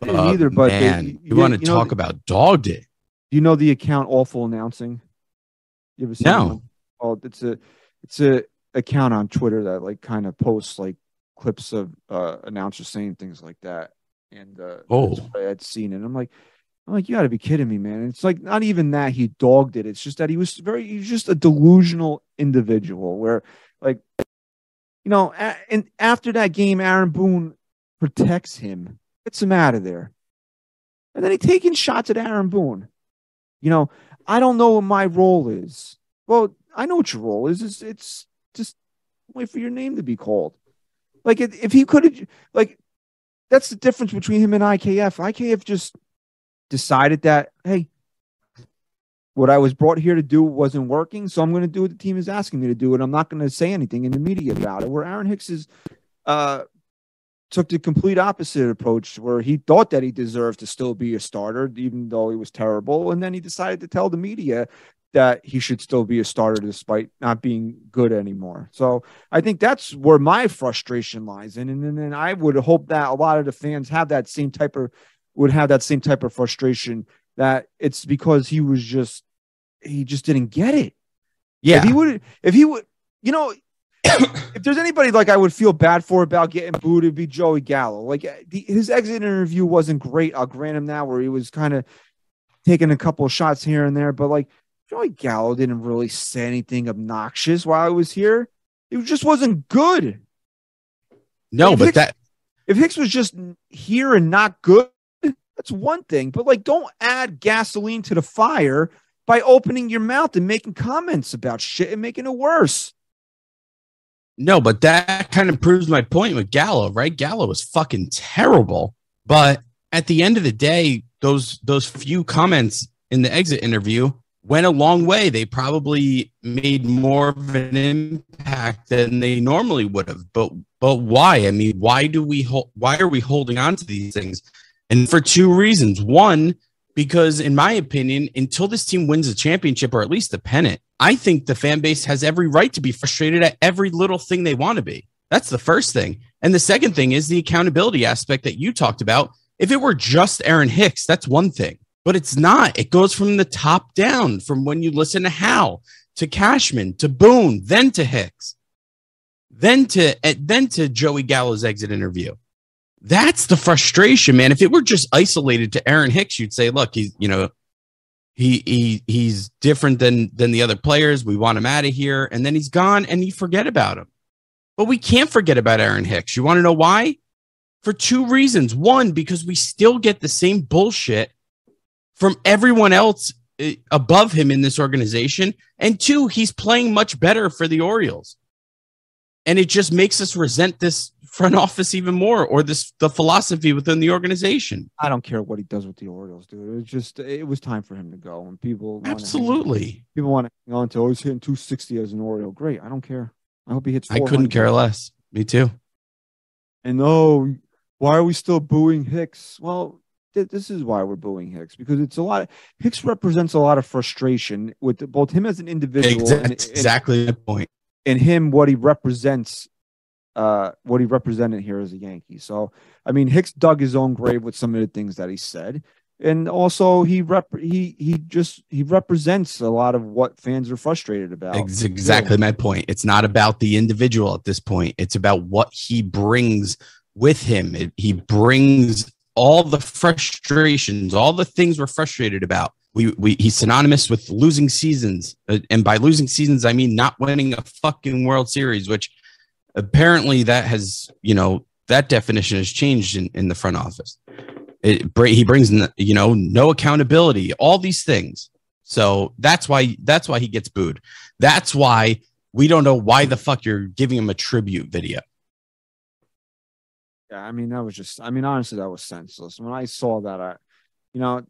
Didn't either, but they- you- you, want to you know, talk about dogged it? Do you know the account Awful Announcing? You ever seen No. one? Oh, it's a it's a account on Twitter that like kind of posts like clips of uh announcers saying things like that. And uh Oh. I'd seen it. I'm like, I'm like, you gotta be kidding me, man. It's like not even that he dogged it. It's just that he was very he's just a delusional individual where like you know, a- and after that game, Aaron Boone protects him, gets him out of there. And then he taking shots at Aaron Boone. You know, I don't know what my role is. Well, I know what your role is. It's, it's just wait for your name to be called. Like if he could have, like that's the difference between him and IKF. IKF just decided that hey, what I was brought here to do wasn't working, so I'm going to do what the team is asking me to do, and I'm not going to say anything in the media about it. Where Aaron Hicks is, uh, took the complete opposite approach where he thought that he deserved to still be a starter, even though he was terrible. And then he decided to tell the media that he should still be a starter despite not being good anymore. So I think that's where my frustration lies. And, and then I would hope that a lot of the fans have that same type of would have that same type of frustration that it's because he was just he just didn't get it. Yeah. If he would if he would you know if there's anybody like I would feel bad for about getting booed, it'd be Joey Gallo. Like eh, the, his exit interview wasn't great. I'll grant him that, where he was kind of taking a couple of shots here and there, but like Joey Gallo didn't really say anything obnoxious while I was here. It just wasn't good. No, but Hicks- that If Hicks was just here and not good, that's one thing. But like, don't add gasoline to the fire by opening your mouth and making comments about shit and making it worse. No, but that kind of proves my point with Gallo, right? Gallo was fucking terrible. But at the end of the day, those those few comments in the exit interview went a long way. They probably made more of an impact than they normally would have. But but why? I mean, why do we hold why are we holding on to these things? And for two reasons. One, because in my opinion, until this team wins a championship or at least a pennant, I think the fan base has every right to be frustrated at every little thing they want to be. That's the first thing. And the second thing is the accountability aspect that you talked about. If it were just Aaron Hicks, that's one thing, but it's not. It goes from the top down, from when you listen to Hal to Cashman to Boone, then to Hicks, then to eh, then to Joey Gallo's exit interview. That's the frustration, man. If it were just isolated to Aaron Hicks, you'd say, look, he's, you know, he he he's different than than the other players. We want him out of here, and then he's gone, and you forget about him. But we can't forget about Aaron Hicks. You want to know why? For two reasons. One, because we still get the same bullshit from everyone else eh, above him in this organization, and two, he's playing much better for the Orioles, and it just makes us resent this front office even more, or this the philosophy within the organization. I don't care what he does with the Orioles, dude. It's just it was time for him to go. And people hang- Absolutely. people want to hang on to oh he's hitting 260 as an Oriole. Great. I don't care. I hope he hits. I couldn't care less. Me too. And oh, why are we still booing Hicks? Well, th- this is why we're booing Hicks because it's a lot. Hicks represents a lot of frustration with both him as an individual and, exactly the point. and him what he represents uh what he represented here as a Yankee. So I mean Hicks dug his own grave with some of the things that he said. And also he rep he he just he represents a lot of what fans are frustrated about. Ex- exactly my point. It's not about the individual at this point. It's about what he brings with him. It- he brings all the frustrations, all the things we're frustrated about. We, we he's synonymous with losing seasons, Uh, and by losing seasons, I mean not winning a fucking World Series, which apparently that has you know that definition has changed in, in the front office. It, he brings you know no accountability, all these things. So that's why that's why he gets booed. That's why we don't know why the fuck you're giving him a tribute video. Yeah, I mean that was just I mean honestly that was senseless. When I saw that I you know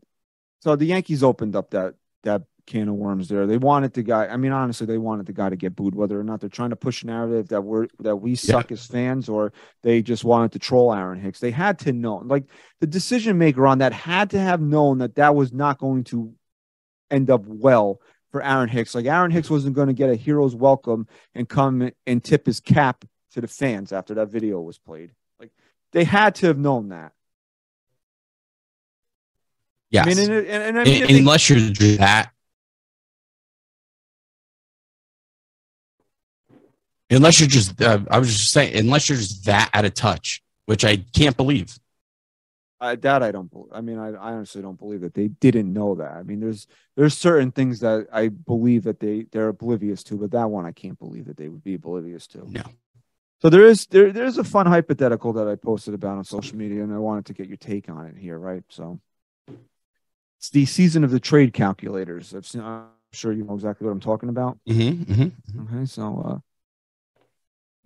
so the Yankees opened up that that can of worms there. They wanted the guy I mean honestly they wanted the guy to get booed whether or not they're trying to push a narrative that we're that we suck as fans or they just wanted to troll Aaron Hicks. They had to know like the decision maker on that had to have known that that was not going to end up well for Aaron Hicks. Like Aaron Hicks wasn't going to get a hero's welcome and come and tip his cap to the fans after that video was played. Like they had to have known that. Yes. I mean, and, and, and I mean, if Un- they- unless you're that. Unless you're just, uh, I was just saying, unless you're just that out of touch, which I can't believe. I, that I don't. I mean, I, I honestly don't believe that they didn't know that. I mean, there's there's certain things that I believe that they they're oblivious to, but that one I can't believe that they would be oblivious to. No. So there is there there's a fun hypothetical that I posted about on social media, and I wanted to get your take on it here, right? So it's the season of the trade calculators. I've seen, I'm sure you know exactly what I'm talking about. Mm-hmm, mm-hmm. Okay, so uh,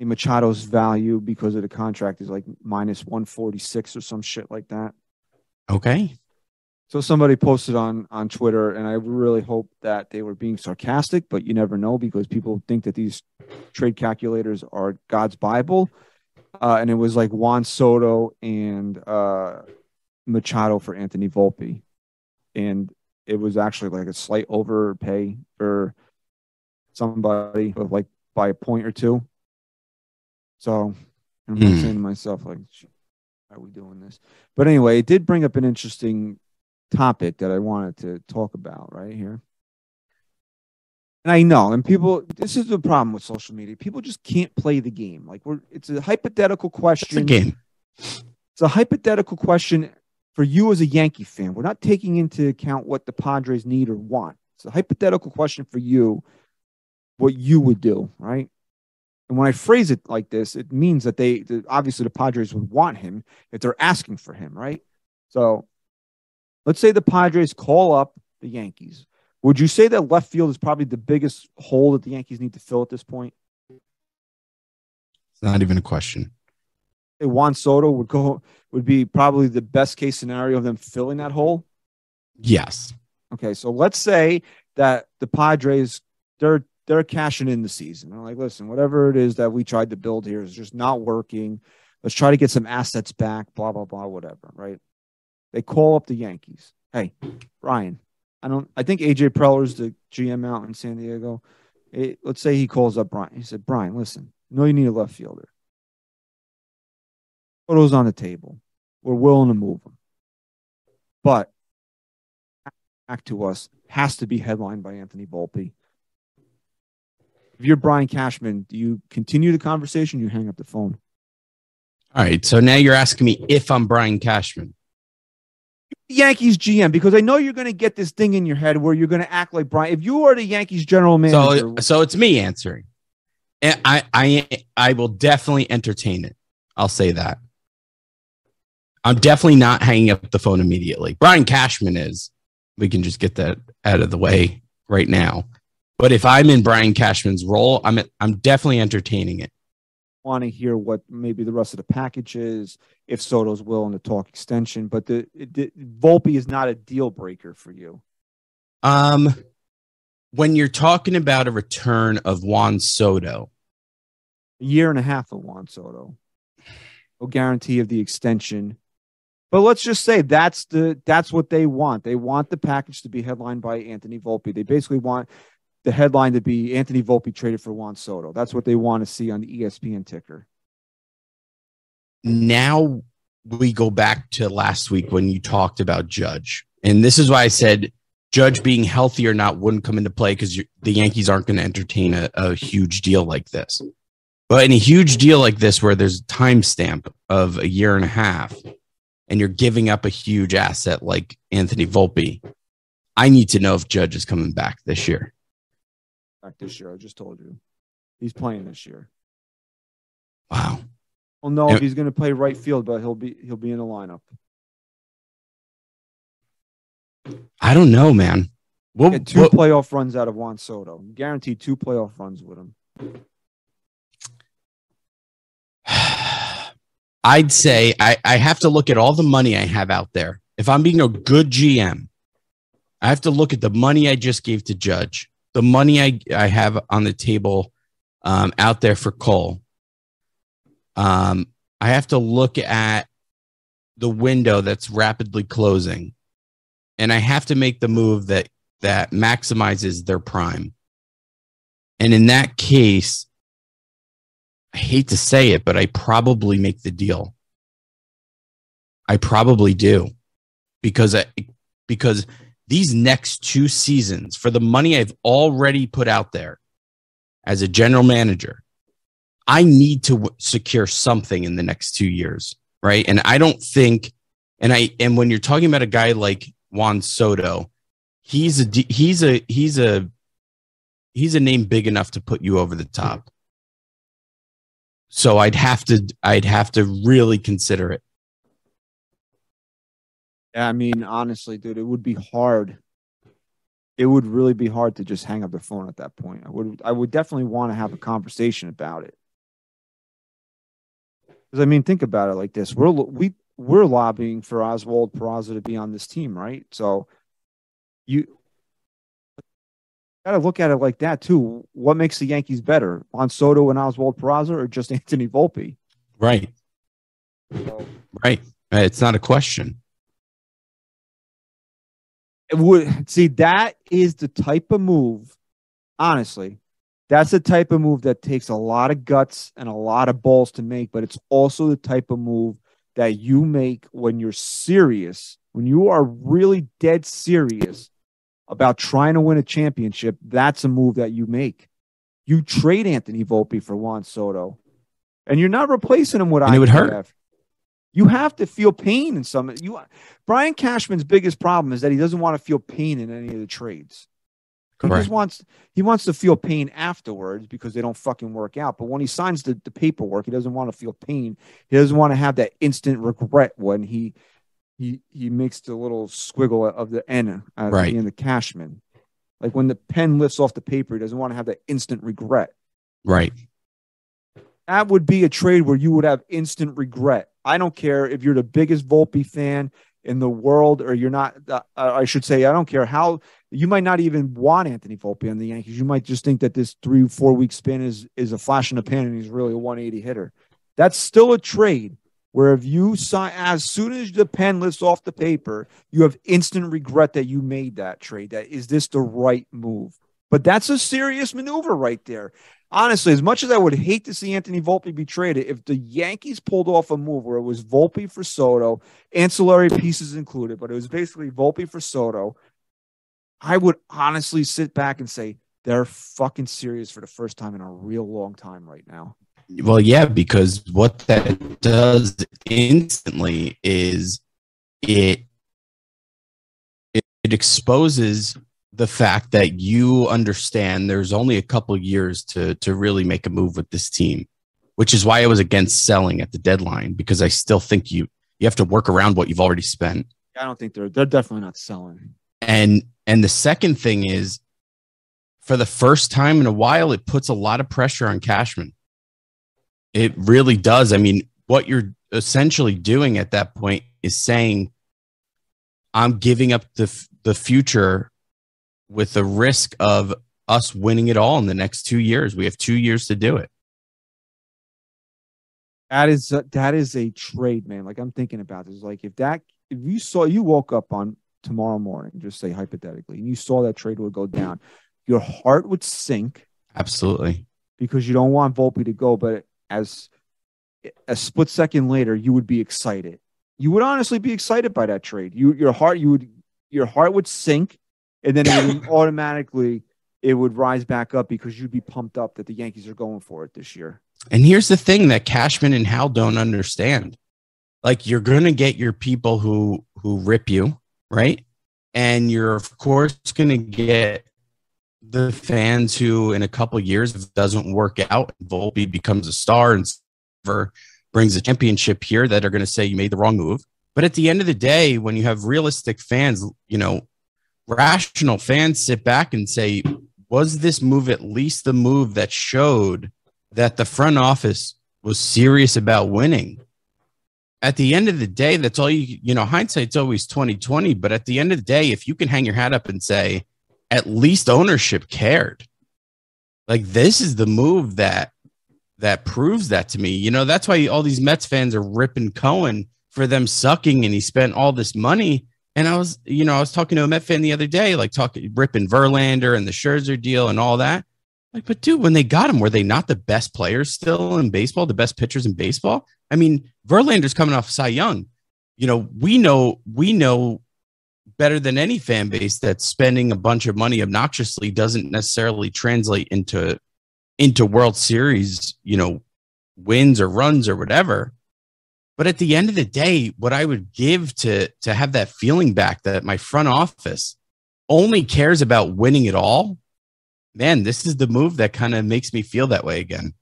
the Machado's value because of the contract is like minus 146 or some shit like that. Okay. So somebody posted on on Twitter, and I really hope that they were being sarcastic, but you never know because people think that these trade calculators are God's Bible. uh, and it was like Juan Soto and uh, Machado for Anthony Volpe, and it was actually like a slight overpay for somebody, of like by a point or two. So I'm Hmm. saying to myself, like, "Sh- why are we doing this? But anyway, it did bring up an interesting topic that I wanted to talk about right here. And I know, and people, this is the problem with social media. People just can't play the game. Like we're, it's a hypothetical question. It's a game. It's a hypothetical question for you as a Yankee fan. We're not taking into account what the Padres need or want. It's a hypothetical question for you, what you would do, right? And when I phrase it like this, it means that they obviously the Padres would want him if they're asking for him, right? So let's say the Padres call up the Yankees. Would you say that left field is probably the biggest hole that the Yankees need to fill at this point? It's not even a question. Juan Soto would go would be probably the best case scenario of them filling that hole. Yes. Okay, so let's say that the Padres they're they're cashing in the season. They're like, listen, whatever it is that we tried to build here is just not working. Let's try to get some assets back. Blah blah blah. Whatever. Right? They call up the Yankees. Hey, Brian. I don't. I think AJ Preller's the GM out in San Diego. Eh, let's say he calls up Brian. He said, Brian, listen, you know you need a left fielder. Soto's on the table. We're willing to move him, but back to us has to be headlined by Anthony Volpe. If you're Brian Cashman, do you continue the conversation? Or you hang up the phone. All right. So now you're asking me if I'm Brian Cashman. Yankees GM, because I know you're going to get this thing in your head where you're going to act like Brian. If you are the Yankees general manager, So, so it's me answering. And I, I, I will definitely entertain it. I'll say that. I'm definitely not hanging up the phone immediately. Brian Cashman is. We can just get that out of the way right now. But if I'm in Brian Cashman's role, I'm I'm definitely entertaining it. want to hear what maybe the rest of the package is, if Soto's willing to talk extension. But the, the Volpe is not a deal breaker for you. Um, when you're talking about a return of Juan Soto, A year and a half of Juan Soto, no guarantee of the extension. But let's just say that's the that's what they want. They want the package to be headlined by Anthony Volpe. They basically want the headline to be Anthony Volpe traded for Juan Soto. That's what they want to see on the ESPN ticker. now we go back to last week when you talked about Judge. And this is why I said Judge being healthy or not wouldn't come into play because the Yankees aren't going to entertain a, a huge deal like this. But in a huge deal like this, where there's a timestamp of a year and a half, and you're giving up a huge asset like Anthony Volpe, I need to know if Judge is coming back this year. Back this hmm. year, I just told you, he's playing this year. Wow. Well, no, if he's going to play right field, but he'll be he'll be in the lineup. I don't know, man. What, Get two what- playoff runs out of Juan Soto. Guaranteed two playoff runs with him. I'd say I, I have to look at all the money I have out there. If I'm being a good GM, I have to look at the money I just gave to Judge, the money I, I have on the table um, out there for Cole, Um, I have to look at the window that's rapidly closing, and I have to make the move that that maximizes their prime. And in that case, I hate to say it, but I probably make the deal. I probably do because I, because these next two seasons for the money I've already put out there as a general manager, I need to w- secure something in the next two years, right? And I don't think, and I and when you're talking about a guy like Juan Soto, he's a, he's a he's a he's a name big enough to put you over the top. So I'd have to I'd have to really consider it. Yeah, I mean, honestly, dude, it would be hard. It would really be hard to just hang up the phone at that point. I would I would definitely want to have a conversation about it. Because I mean, think about it like this: we're we we're lobbying for Oswald Peraza to be on this team, right? So you got to look at it like that too. What makes the Yankees better, Juan Soto and Oswald Peraza, or just Anthony Volpe? Right. So, Right. It's not a question. Would see that is the type of move honestly that's the type of move that takes a lot of guts and a lot of balls to make but it's also the type of move that you make when you're serious when you are really dead serious about trying to win a championship that's a move that you make you trade Anthony Volpe for Juan Soto and you're not replacing him with And it would hurt. You have to feel pain in some. You, Brian Cashman's biggest problem is that he doesn't want to feel pain in any of the trades. He just wants he wants to feel pain afterwards because they don't fucking work out. But when he signs the, the paperwork, he doesn't want to feel pain. He doesn't want to have that instant regret when he he he makes the little squiggle of the N at Right. the Cashman. Like when the pen lifts off the paper, he doesn't want to have that instant regret Right. That would be a trade where you would have instant regret. I don't care if you're the biggest Volpe fan in the world, or you're not. Uh, I should say, I don't care how you might not even want Anthony Volpe on the Yankees. You might just think that this three four week spin is is a flash in the pan, and he's really a 180 hitter. That's still a trade where if you sign as soon as the pen lifts off the paper, you have instant regret that you made that trade. That is this the right move? But that's a serious maneuver right there honestly, as much as I would hate to see Anthony Volpe be traded, if the Yankees pulled off a move where it was Volpe for Soto, ancillary pieces included, but it was basically Volpe for Soto, I would honestly sit back and say they're fucking serious for the first time in a real long time right now. Well, yeah, because what that does instantly is it it, exposes the fact that you understand there's only a couple years to to really make a move with this team, which is why I was against selling at the deadline because I still think you you have to work around what you've already spent. I don't think they're they're definitely not selling. And and the second thing is for the first time in a while, it puts a lot of pressure on Cashman. It really does. I mean, what you're essentially doing at that point is saying, I'm giving up the f- the future with the risk of us winning it all in the next two years. We have two years to do it. That is a, that is a trade, man. Like I'm thinking about this. Like if that if you saw you woke up on tomorrow morning, just say hypothetically, and you saw that trade would go down, your heart would sink Absolutely. because you don't want Volpe to go. But as a split second later, you would be excited. You would honestly be excited by that trade. You your heart you would your heart would sink, and then it would automatically it would rise back up because you'd be pumped up that the Yankees are going for it this year. And here's the thing that Cashman and Hal don't understand. Like you're going to get your people who who rip you, right? And you're of course going to get the fans who in a couple years if it doesn't work out, Volpe becomes a star and Silver brings a championship here that are going to say you made the wrong move. But at the end of the day, when you have realistic fans, you know, rational fans sit back and say, was this move at least the move that showed that the front office was serious about winning. At the end of the day, that's all you you know, hindsight's always 2020, but at the end of the day, if you can hang your hat up and say at least ownership cared. Like this is the move that that proves that to me. You know, that's why all these Mets fans are ripping Cohen for them sucking and he spent all this money. And I was, you know, I was talking to a Met fan the other day, like talking ripping Verlander and the Scherzer deal and all that. Like, but dude, when they got him, were they not the best players still in baseball, the best pitchers in baseball? I mean, Verlander's coming off Cy Young. You know, we know we know better than any fan base that spending a bunch of money obnoxiously doesn't necessarily translate into into World Series, you know, wins or runs or whatever. But at the end of the day, what I would give to to have that feeling back that my front office only cares about winning it all man, this is the move that kind of makes me feel that way again.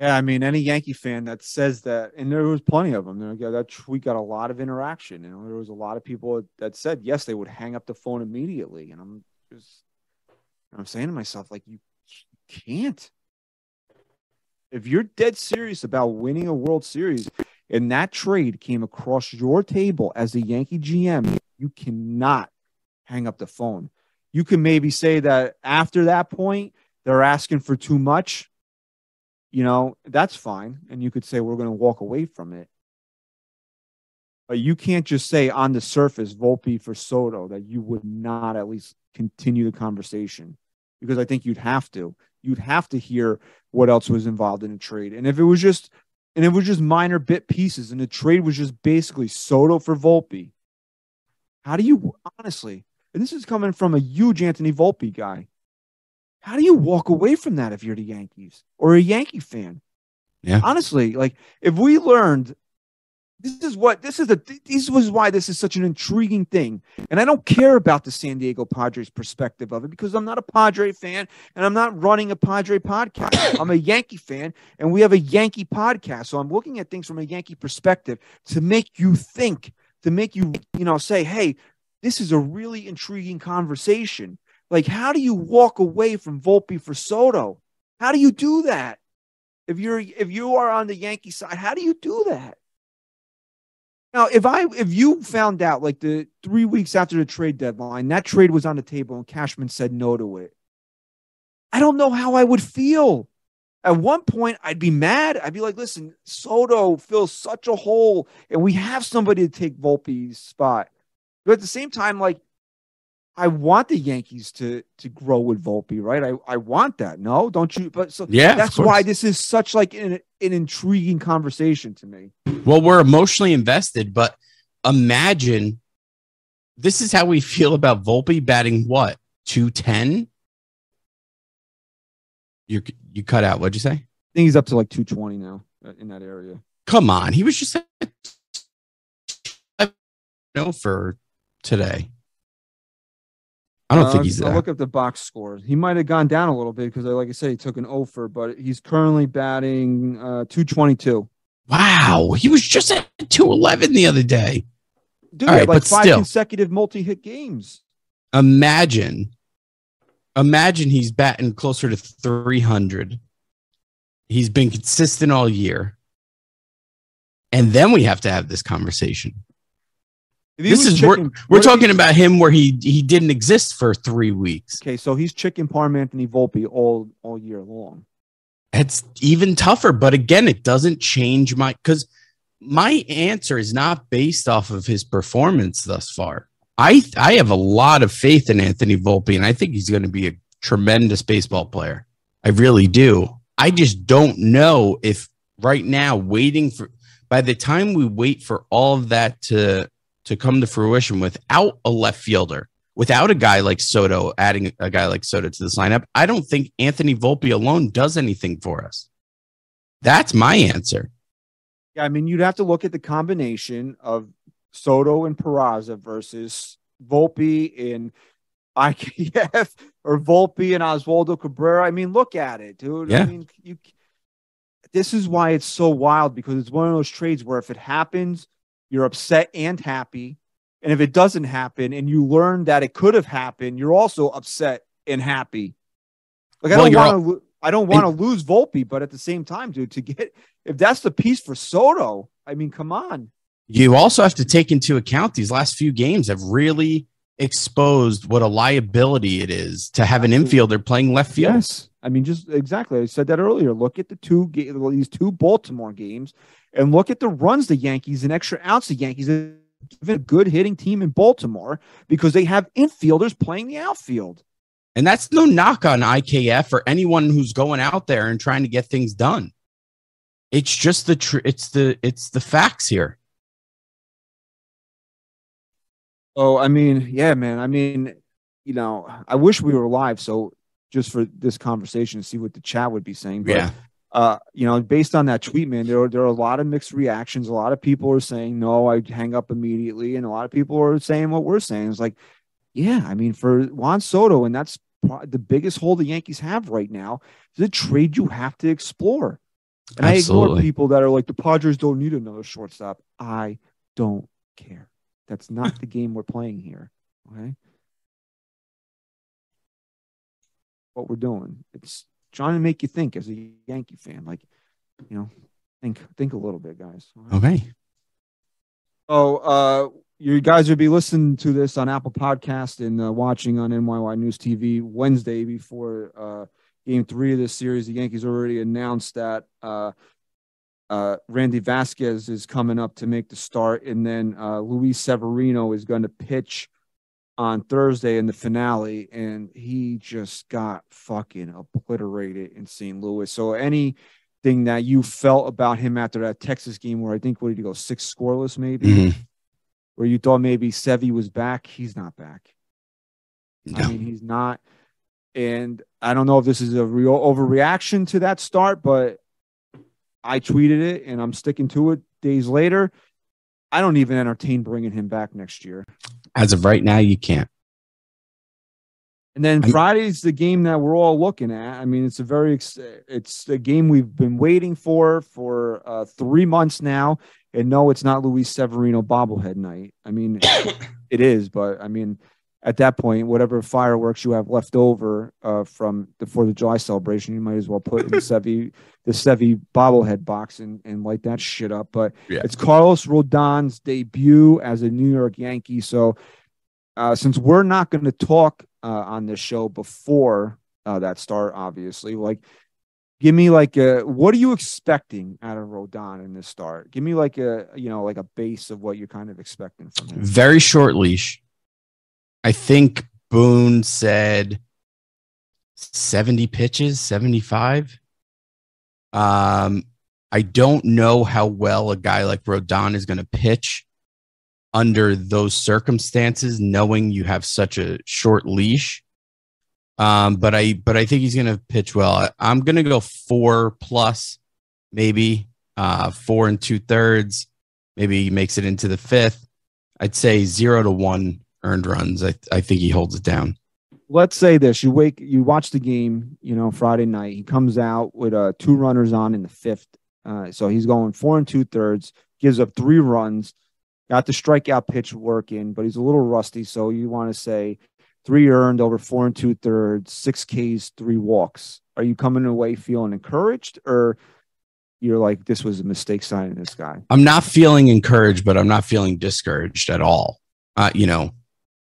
Yeah, I mean, any Yankee fan that says that, and there was plenty of them. There, yeah, that we got a lot of interaction. You know, there was a lot of people that said yes, they would hang up the phone immediately, and I'm just, I'm saying to myself, like, you can't. If you're dead serious about winning a World Series, and that trade came across your table as a Yankee GM, you cannot hang up the phone. You can maybe say that after that point, they're asking for too much you know, that's fine. And you could say we're going to walk away from it. But you can't just say on the surface, Volpe for Soto, that you would not at least continue the conversation because I think you'd have to. You'd have to hear what else was involved in a trade. And if it was just and it was just minor bit pieces and the trade was just basically Soto for Volpe, how do you honestly, and this is coming from a huge Anthony Volpe guy, how do you walk away from that if you're the Yankees or a Yankee fan? Yeah. Honestly, like if we learned this is what this is the this was why this is such an intriguing thing. And I don't care about the San Diego Padres perspective of it because I'm not a Padre fan and I'm not running a Padre podcast. I'm a Yankee fan and we have a Yankee podcast. So I'm looking at things from a Yankee perspective to make you think, to make you, you know, say, "Hey, this is a really intriguing conversation." Like how do you walk away from Volpe for Soto? How do you do that? If you're if you are on the Yankee side, how do you do that? Now, if I if you found out like the three weeks after the trade deadline, that trade was on the table and Cashman said no to it, I don't know how I would feel. At one point, I'd be mad. I'd be like, listen, Soto fills such a hole, and we have somebody to take Volpe's spot. But at the same time, like, I want the Yankees to to grow with Volpe, right? I, I want that. No, don't you? But so Yeah, that's why this is such like an, an intriguing conversation to me. Well, we're emotionally invested, but imagine this is how we feel about Volpe batting what? 210? You you cut out. What'd you say? I think he's up to like 220 now uh, in that area. Come on. He was just no for today. I don't think Uh, he's I'll look up the box score. He might have gone down a little bit because, like I said, he took an offer, but he's currently batting uh, 222. Wow. He was just at 211 the other day. Dude, All right, like but five still. consecutive multi-hit games. imagine imagine he's batting closer to 300 he's been consistent all year and then we have to have this conversation this is we're, we're talking about him where he he didn't exist for three weeks. Okay, so he's chicken parm Anthony Volpe all all year long. it's even tougher but again it doesn't change my because my answer is not based off of his performance thus far. I i have a lot of faith in anthony volpe and i think he's going to be a tremendous baseball player. I really do. I just don't know if right now waiting for by the time we wait for all of that to to come to fruition without a left fielder without a guy like Soto adding a guy like Soto to this lineup, I don't think Anthony Volpe alone does anything for us. That's my answer. Yeah, I mean, you'd have to look at the combination of Soto and Peraza versus Volpe and IKF or Volpe and Oswaldo Cabrera. I mean, look at it, dude. Yeah. I mean, you. This is why it's so wild because it's one of those trades where if it happens, you're upset and happy, and if it doesn't happen and you learn that it could have happened, you're also upset and happy. Like I Well, don't want to. I don't want to lose Volpe, but at the same time, dude, to get if that's the piece for Soto, I mean, come on. You also have to take into account these last few games have really exposed what a liability it is to have an infielder playing left field. Yes, I mean, just exactly. I said that earlier. Look at the two ga- these two Baltimore games, and look at the runs the Yankees and extra outs the Yankees have given a good hitting team in Baltimore because they have infielders playing the outfield. And that's no knock on IKF or anyone who's going out there and trying to get things done. It's just the tr- it's the it's the facts here. Oh, I mean, yeah, man. I mean, you know, I wish we were live so just for this conversation to see what the chat would be saying. But Yeah. Uh, you know, based on that tweet, man, there are, there are a lot of mixed reactions. A lot of people are saying, no, I hang up immediately. And a lot of people are saying what we're saying. It's like, yeah, I mean, for Juan Soto, and that's the biggest hole the Yankees have right now, is a trade you have to explore. And I ignore people that are like, the Padres don't need another shortstop. I don't care. That's not the game we're playing here. Okay. What we're doing. It's trying to make you think as a Yankee fan. Like, you know, think think a little bit, guys. Right? Okay. Oh, uh, you guys would be listening to this on Apple Podcast and uh, watching on NYY News TV Wednesday before uh, game three of this series, the Yankees already announced that uh, uh, Randy Vasquez is coming up to make the start, and then uh, Luis Severino is going to pitch on Thursday in the finale, and he just got fucking obliterated in St. Louis. So anything that you felt about him after that Texas game, where I think what did he go six scoreless, maybe, Mhm. where you thought maybe Sevy was back, he's not back. I mean, he's not. And I don't know if this is a real overreaction to that start, but I tweeted it and I'm sticking to it days later. I don't even entertain bringing him back next year. As of right now, you can't. And then Friday's the game that we're all looking at. I mean, it's a very it's a game we've been waiting for for uh, three months now. And no, it's not Luis Severino bobblehead night. I mean, it is, but I mean, at that point, whatever fireworks you have left over uh, from the Fourth of July celebration, you might as well put in the Sevy the Sevy bobblehead box and, and light that shit up. But Yeah. it's Carlos Rodon's debut as a New York Yankee. So uh, since we're not going to talk uh, on this show before uh, that start, obviously, like give me like a what are you expecting out of Rodon in this start? Give me like a you know like a base of what you're kind of expecting from him. Very short leash. I think Boone said 70 pitches, 75. Um, I don't know how well a guy like Rodon is going to pitch under those circumstances, knowing you have such a short leash. Um, but I but I think he's going to pitch well. I, I'm going to go four plus, maybe uh, four and two thirds. Maybe he makes it into the fifth. I'd say zero to one earned runs. I I think he holds it down. let's say this you wake you watch the game you know friday night he comes out with uh two runners on in the fifth uh so he's going four and two thirds gives up three runs got the strikeout pitch working but he's a little rusty so you want to say three earned over four and two thirds six ks three walks are you coming away feeling encouraged or you're like this was a mistake signing this guy I'm not feeling encouraged, but I'm not feeling discouraged at all. Uh, you know,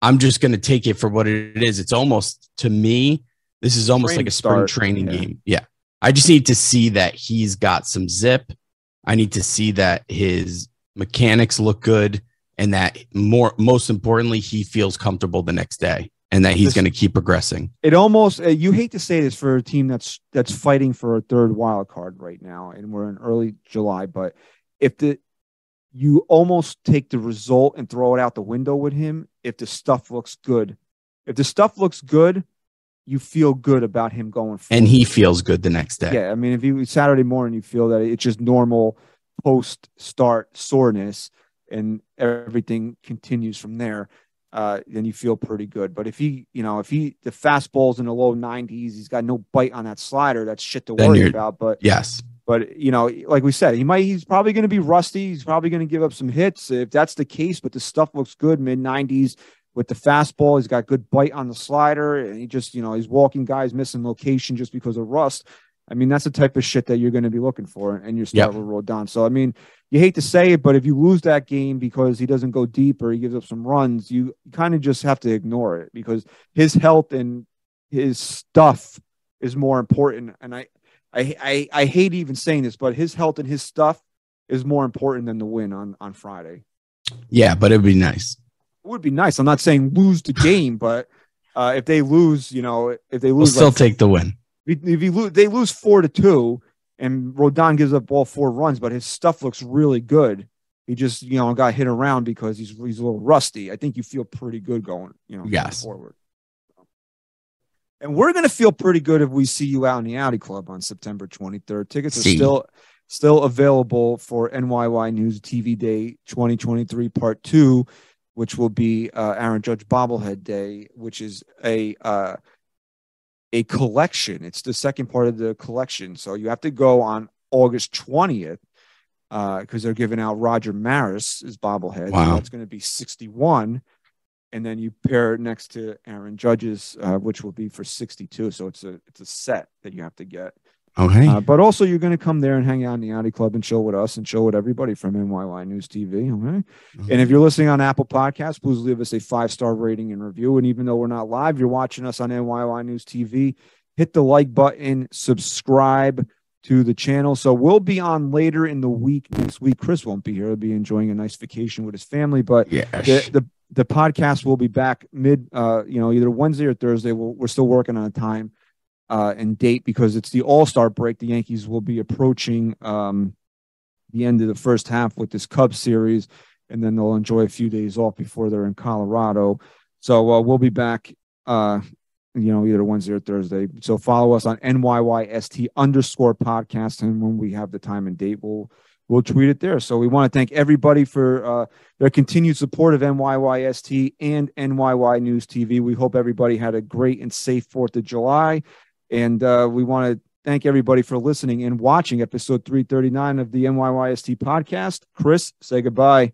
I'm just going to take it for what it is. It's almost to me, this is almost like a spring start, training yeah. game. Yeah. I just need to see that he's got some zip. I need to see that his mechanics look good and that more most importantly he feels comfortable the next day and that he's going to keep progressing. it almost uh, you hate to say this for a team that's that's fighting for a third wild card right now and we're in early july but if the you almost take the result and throw it out the window with him if the stuff looks good if the stuff looks good you feel good about him going forward. And he feels good the next day. yeah i mean if you saturday morning you feel that it's just normal post start soreness and everything continues from there uh, then you feel pretty good. But if he, you know, if he the fastball's in the low 90s, he's got no bite on that slider. That's shit to Then worry about. But Yes. But you know, like we said, he might he's probably going to be rusty. He's probably going to give up some hits if that's the case. But the stuff looks good, mid 90s with the fastball. He's got good bite on the slider, and he just you know he's walking guys missing location just because of rust. I mean, that's the type of shit that you're going to be looking for, and you start with Rodon. So I mean, you hate to say it, but if you lose that game because he doesn't go deep or he gives up some runs, you kind of just have to ignore it because his health and his stuff is more important. And I, I, I, I hate even saying this, but his health and his stuff is more important than the win on on Friday. Yeah, but it'd be nice. It would be nice. I'm not saying lose the game, but uh, if they lose, you know, if they We'll lose, still like, take the win. if if you lose, they lose four to two, and Rodon gives up all four runs, but his stuff looks really good. He just, you know, got hit around because he's he's a little rusty. I think you feel pretty good going, you know, Yes. forward. And we're gonna feel pretty good if we see you out in the Audi Club on September 23rd. Tickets are See. still still available for NYY News TV Day 2023 Part Two, which will be uh, Aaron Judge Bobblehead Day, which is a uh, a collection. It's the second part of the collection. So you have to go on August 20th because they're giving out Roger Maris as bobblehead. So Wow. that's going to be 61. And then you pair it next to Aaron Judge's, uh, which will be for 62. So it's a it's a set that you have to get. Okay. Uh, but also, you're going to come there and hang out in the Audi Club and chill with us and chill with everybody from NYY News TV. Okay. And if you're listening on Apple Podcasts, please leave us a five star rating and review. And even though we're not live, you're watching us on NYY News TV. hit the like button, subscribe to the channel. So we'll be on later in the week next week. Chris won't be here; he'll be enjoying a nice vacation with his family. But Yeah. the, the the podcast will be back mid, uh, you know, either Wednesday or Thursday. We'll, we're still working on a time uh, and date because it's the All Star break. The Yankees will be approaching um, the end of the first half with this Cubs series, and then they'll enjoy a few days off before they're in Colorado. So uh, we'll be back, uh, you know, either Wednesday or Thursday. So follow us on NYYST underscore podcast, and when we have the time and date, we'll we'll tweet it there. So we want to thank everybody for uh, their continued support of NYYST and NYY News TV. We hope everybody had a great and safe Fourth of July, and uh, we want to thank everybody for listening and watching episode 339 of the NYYST podcast. Chris, say goodbye.